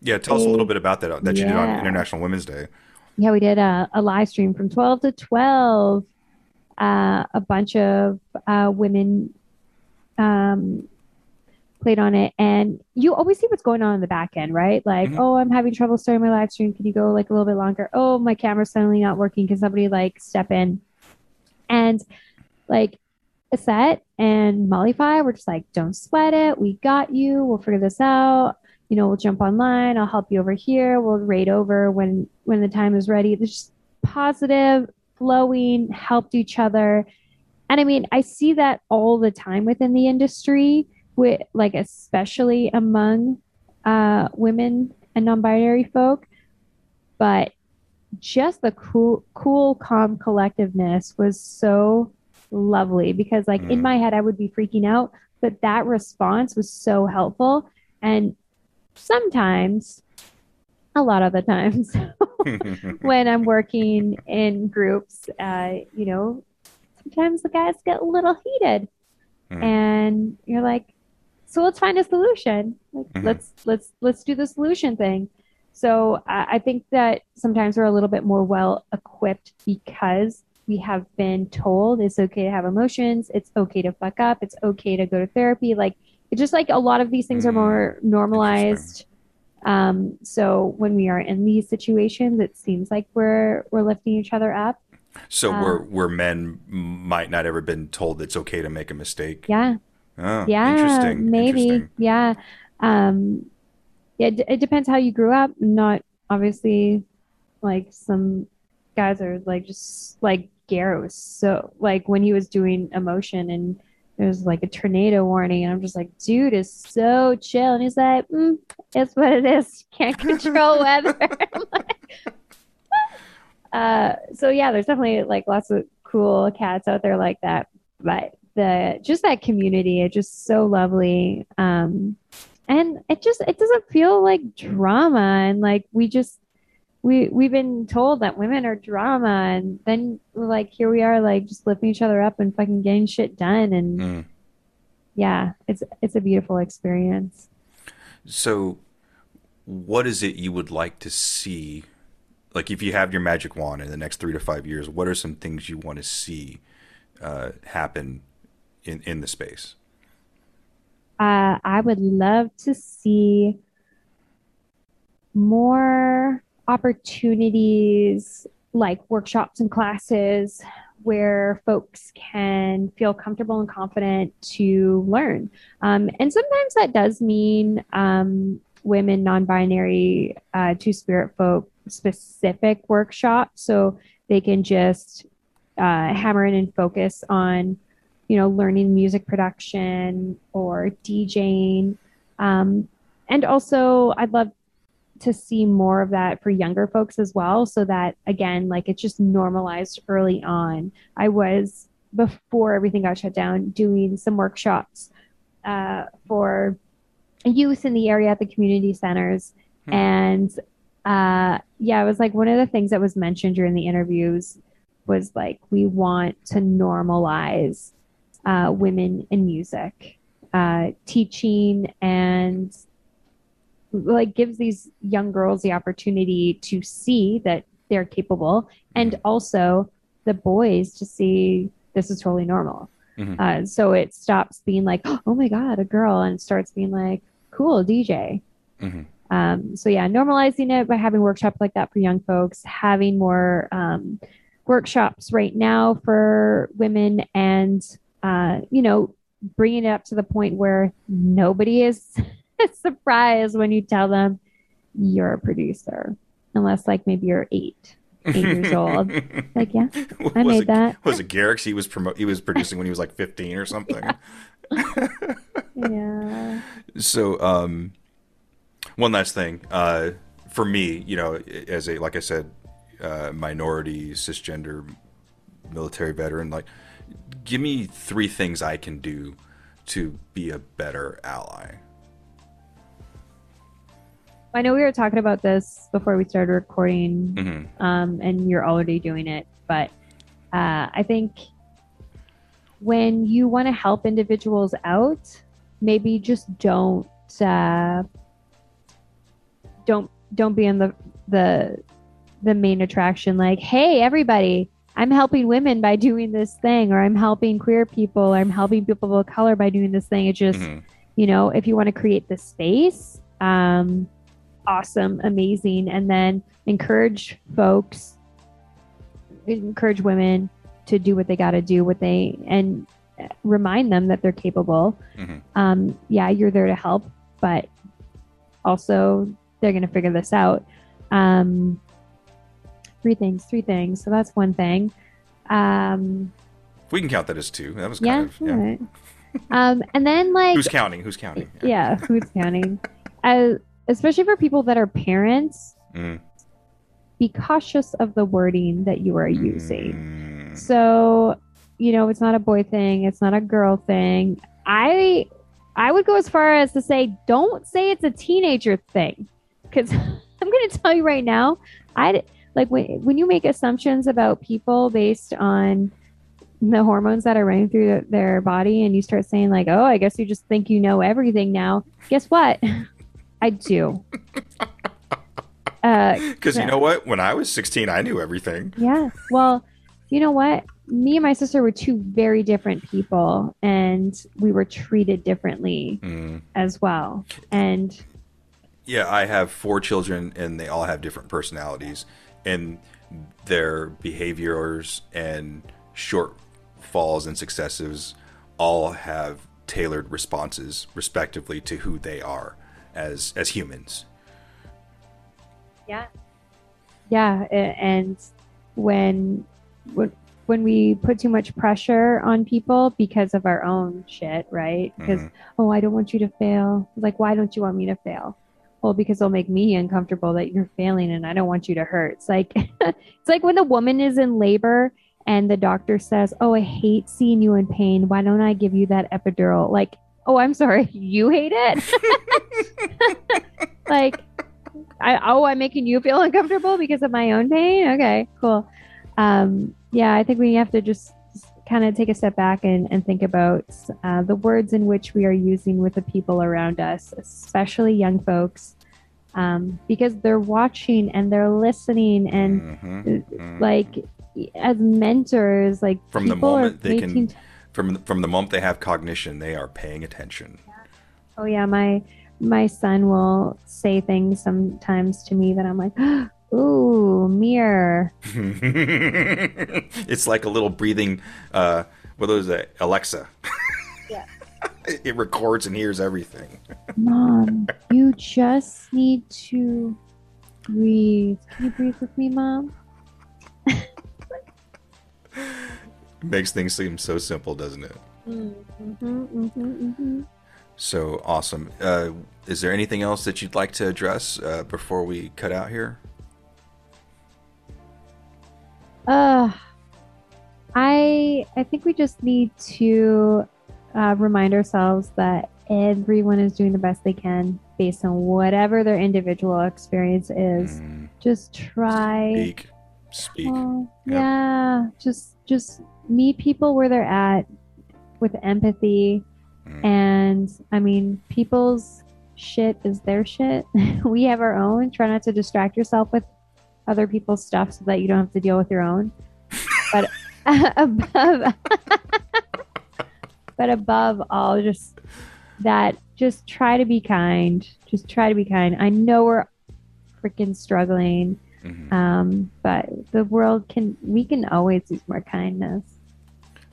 Yeah, tell us a little bit about that that you did on International Women's Day. yeah, we did a, a live stream from 12 to 12. Uh, a bunch of uh, women um, played on it. And you always see what's going on in the back end, right? Like, Mhm. oh, I'm having trouble starting my live stream. Can you go like a little bit longer? Oh, my camera's suddenly not working. Can somebody like step in? And like a set and Mollify were just like, don't sweat it. We got you. We'll figure this out. You know, we'll jump online. I'll help you over here. We'll raid over when when the time is ready. It's just positive, flowing, helped each other. And I mean, I see that all the time within the industry, with like especially among uh, women and non-binary folk. But just the cool, cool, calm collectiveness was so lovely because, like, in Mm. my head, I would be freaking out, but that response was so helpful. And sometimes, a lot of the times, when I'm working in groups, uh, you know, sometimes the guys get a little heated. Mhm. And you're like, so let's find a solution. Like, Mhm. Let's let's let's do the solution thing. So I I think that sometimes we're a little bit more well equipped because we have been told it's okay to have emotions, it's okay to fuck up, it's okay to go to therapy. Like it's just like a lot of these things are Mm, more normalized. Um, so when we are in these situations, it seems like we're we're lifting each other up. So Uh, where where men might not ever been told it's okay to make a mistake. Yeah, Oh, yeah, interesting. maybe, Interesting. yeah. Um, it, it depends how you grew up. Not obviously, like some guys are like just like Garrett was so like when he was doing emotion and there was like a tornado warning and I'm just like, dude is so chill and he's like, mm, it's what it is. Can't control weather. Like, uh, so yeah, there's definitely like lots of cool cats out there like that, but the just that community it's just so lovely um and it just it doesn't feel like drama and like we just we we've been told that women are drama and then like here we are like just lifting each other up and fucking getting shit done and Mm. yeah it's it's a beautiful experience So, what is it you would like to see? Like, if you have your magic wand in the next three to five years, what are some things you want to see uh, happen in in the space? uh i would love to see more opportunities like workshops and classes where folks can feel comfortable and confident to learn. Um, and sometimes that does mean um, women, non binary, uh, two spirit folk specific workshops. So they can just uh, hammer in and focus on, you know, learning music production or DJing. Um, and also, I'd love to see more of that for younger folks as well so that again like it's just normalized early on i was before everything got shut down doing some workshops uh, for youth in the area at the community centers Hmm. and uh, yeah it was like one of the things that was mentioned during the interviews was like we want to normalize uh, women in music uh, teaching and like gives these young girls the opportunity to see that they're capable and also the boys to see this is totally normal Mhm. uh, so it stops being like oh my god a girl and starts being like cool dj Mhm. um, so yeah normalizing it by having workshops like that for young folks having more um, workshops right now for women and uh, you know bringing it up to the point where nobody is surprised when you tell them you're a producer unless like maybe you're eight eight years old like yeah i was made it, that Was it Garrick's? He was promo- He was producing when he was like fifteen or something. yeah So, um, one last thing. Uh, for me, you know, as a like I said, uh, minority, cisgender, military veteran, like, give me three things I can do to be a better ally. I know we were talking about this before we started recording hmm um, and you're already doing it. But uh, I think when you want to help individuals out, maybe just don't uh, don't don't be in the the the main attraction. Like, hey, everybody, I'm helping women by doing this thing, or I'm helping queer people, or I'm helping people of color by doing this thing. It just hmm you know, if you want to create the space, um, awesome, amazing, and then encourage folks, encourage women to do what they got to do, what they and remind them that they're capable. hmm Um, yeah, you're there to help, but also they're going to figure this out. Um, three things, three things. So that's one thing. Um, We can count that as two. That was yeah, of yeah. right. Um, and then like Who's counting? Who's counting? yeah, who's counting? Uh, especially for people that are parents, Mm. be cautious of the wording that you are using. Mm. So, you know, it's not a boy thing, it's not a girl thing. I I would go as far as to say don't say it's a teenager thing cuz I'm going to tell you right now, I like when when you make assumptions about people based on the hormones that are running through the, their body and you start saying like oh i guess you just think you know everything now guess what i do. Because uh, you know what? When i was 16 i knew everything. Yeah. Well you know what? Me and my sister were two very different people and we were treated differently mm. as well. And yeah i have four children and they all have different personalities and their behaviors and shortfalls and successes all have tailored responses respectively to who they are as as humans yeah yeah and when when when we put too much pressure on people because of our own shit, right? Because, mm-hmm. oh, I don't want you to fail. Like, why don't you want me to fail? Well, because it'll make me uncomfortable that you're failing and I don't want you to hurt. It's like it's like when the woman is in labor and the doctor says, Oh, I hate seeing you in pain. Why don't I give you that epidural? Like, oh, I'm sorry, you hate it? like I oh, I'm making you feel uncomfortable because of my own pain? Okay, cool. Um, yeah, I think we have to just kind of take a step back and, and think about uh, the words in which we are using with the people around us, especially young folks, um, because they're watching and they're listening and mm-hmm. mm-hmm. like as mentors, like from the moment they can, t- from from the moment they have cognition, they are paying attention. Oh yeah, my my son will say things sometimes to me that I'm like. Ooh, mirror. it's like a little breathing. Uh, what was that? Alexa. Yeah. it records and hears everything. Mom, you just need to breathe. Can you breathe with me, Mom? Makes things seem so simple, doesn't it? Mm-hmm, mm-hmm, mm-hmm. So awesome. Uh, is there anything else that you'd like to address uh, before we cut out here? Uh, I I think we just need to uh, remind ourselves that everyone is doing the best they can based on whatever their individual experience is. Mm. Just try. Speak. Speak. Oh, yep. Yeah. Just just meet people where they're at with empathy. Mm. And I mean, people's shit is their shit. we have our own. Try not to distract yourself with other people's stuff so that you don't have to deal with your own. But above, but above all, just that, just try to be kind. Just try to be kind. I know we're freaking struggling, mm-hmm. um, but the world can. We can always use more kindness.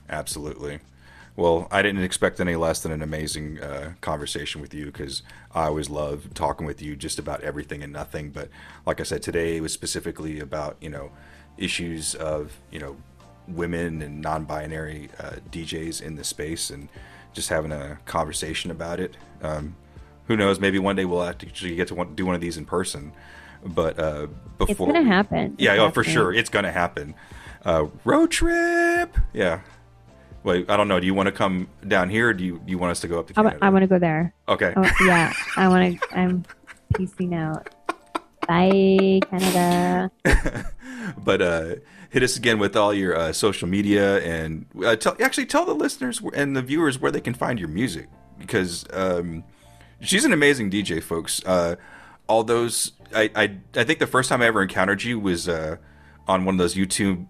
Absolutely. Well, I didn't expect any less than an amazing uh, conversation with you because I always love talking with you just about everything and nothing. But like I said, today was specifically about you know issues of you know women and non-binary uh, DJs in the space and just having a conversation about it. Um, who knows? Maybe one day we'll actually get to do one of these in person. But uh, before it's gonna happen. Yeah, oh, for sure, it's gonna happen. Uh, road trip. Yeah. Wait, I don't know. Do you want to come down here, or do you do you want us to go up to Canada? I, want to go there. Okay. Oh, yeah, I want to. I'm peacing out. Bye, Canada. but uh, hit us again with all your uh, social media and uh, tell actually tell the listeners and the viewers where they can find your music because um, she's an amazing DJ, folks. Uh, all those I, I I think the first time I ever encountered you was uh, on one of those YouTube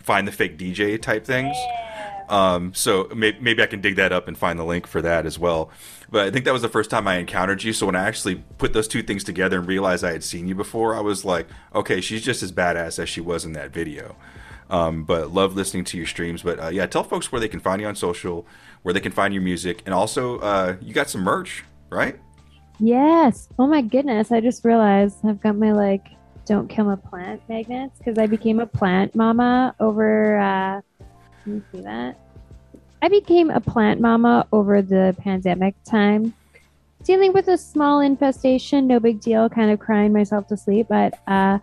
find the fake DJ type things. Yeah um, so maybe, maybe I can dig that up and find the link for that as well. But I think that was the first time I encountered you. So when I actually put those two things together and realized I had seen you before, I was like, okay, she's just as badass as she was in that video. Um, but love listening to your streams. But uh, yeah, tell folks where they can find you on social, where they can find your music, and also uh, you got some merch, right? Yes. Oh my goodness! I just realized I've got my like "Don't Kill My Plant" magnets because I became a plant mama over. Uh, can you see that? I became a plant mama over the pandemic time. Dealing with a small infestation, no big deal, kind of crying myself to sleep. But uh,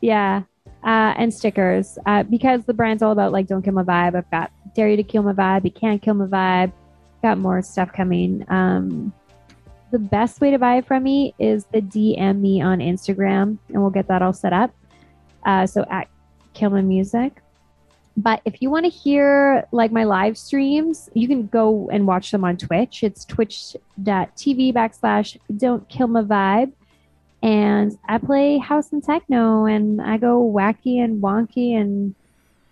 yeah, uh, and stickers uh, because the brand's all about like don't kill my vibe. I've got dare you to kill my vibe. You can't kill my vibe. Got more stuff coming. Um, the best way to buy it from me is the DM me on Instagram, and we'll get that all set up. Uh, so at Kilma Music, but if you want to hear like my live streams, you can go and watch them on Twitch. It's twitch.tv backslash don't kill my vibe. And I play house and techno and I go wacky and wonky and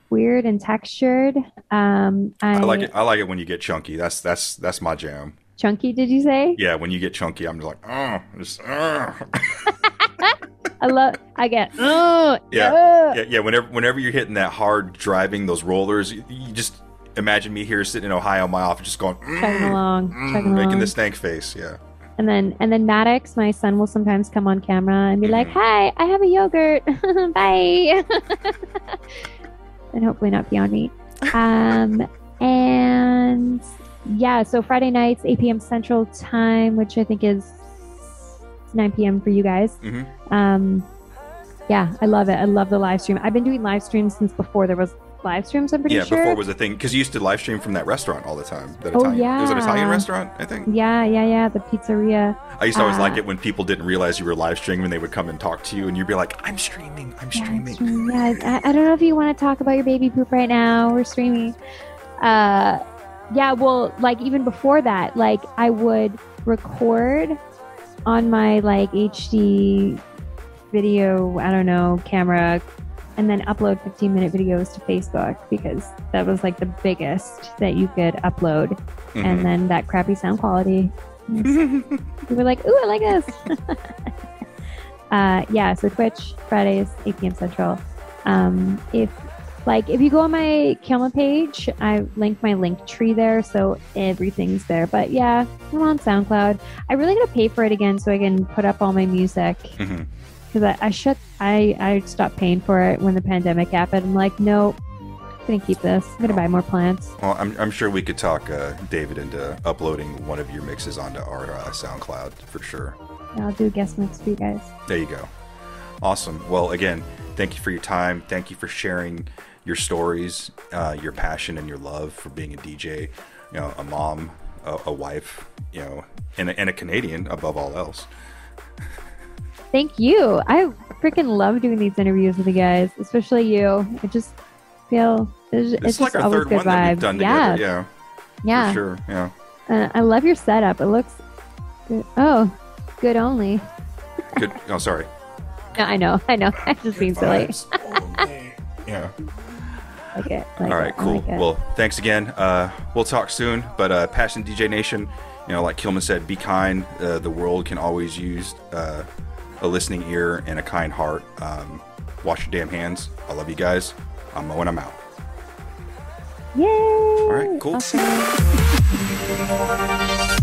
weird and textured. Um, I, I like it. I like it when you get chunky. That's that's that's my jam. Chunky, did you say? Yeah, when you get chunky, I'm just like, oh, just, oh. I love. I get. Oh, yeah, yeah, yeah. Whenever, whenever you're hitting that hard driving those rollers, you, you just imagine me here sitting in Ohio my office, just going, mm, along, mm, chugging making along. the stank face. Yeah. And then, and then Maddox, my son, will sometimes come on camera and be like, Mhm. "Hi, I have a yogurt. Bye." and hopefully not pee on me. Um, and yeah, so Friday nights, 8 p.m. Central Time, which I think is 9 p.m. for you guys. hmm Um, yeah, I love it. I love the live stream. I've been doing live streams since before there was live streams. I'm pretty Yeah, sure. before was a thing because you used to live stream from that restaurant all the time. That Oh, Italian, it was an Italian restaurant, I think. yeah, yeah, yeah. The pizzeria. I used to always Uh, like it when people didn't realize you were live streaming and they would come and talk to you, and you'd be like, "I'm streaming, I'm Yeah, streaming." yeah, I, I don't know if you want to talk about your baby poop right now. We're streaming. Uh, yeah, well, like even before that, like I would record on my like HD video, I don't know, camera, and then upload 15 minute videos to Facebook because that was like the biggest that you could upload. Mhm. And then that crappy sound quality. we were like, ooh, I like this. uh, yeah, so Twitch Fridays, 8 p.m. Central. Um, if like if you go on my Kilma page, I link my Linktree there, so everything's there. But yeah, I'm on SoundCloud. I really gotta pay for it again so I can put up all my music Mhm. because I, I shut I I stopped paying for it when the pandemic happened. I'm like, nope, I'm gonna keep this. I'm gonna buy more plants. Well, I'm, I'm sure we could talk uh, David into uploading one of your mixes onto our uh, SoundCloud for sure. Yeah, I'll do a guest mix for you guys. There you go. Awesome. Well, again, thank you for your time. Thank you for sharing your stories, uh, your passion, and your love for being a DJ. You know, a mom, a, a wife, you know, and a, and a Canadian above all else. Thank you. I freaking love doing these interviews with you guys, especially you. I just feel it's, it's, It's, like just our always third good one that we've done yeah, together. Yeah, yeah. for sure. Yeah. Uh, I love your setup. It looks good. Oh, good only. Good. Oh, sorry. No, I know. I know. I'm just being silly. yeah. Like it. Like All it, cool. like well, thanks again. Uh, we'll talk soon. But uh, Passion DJ Nation, you know, like Kilma said, be kind. Uh, the world can always use uh, a listening ear and a kind heart. Um, wash your damn hands. I love you guys. I'm Mo and I'm out. Yay! All right, cool. Awesome.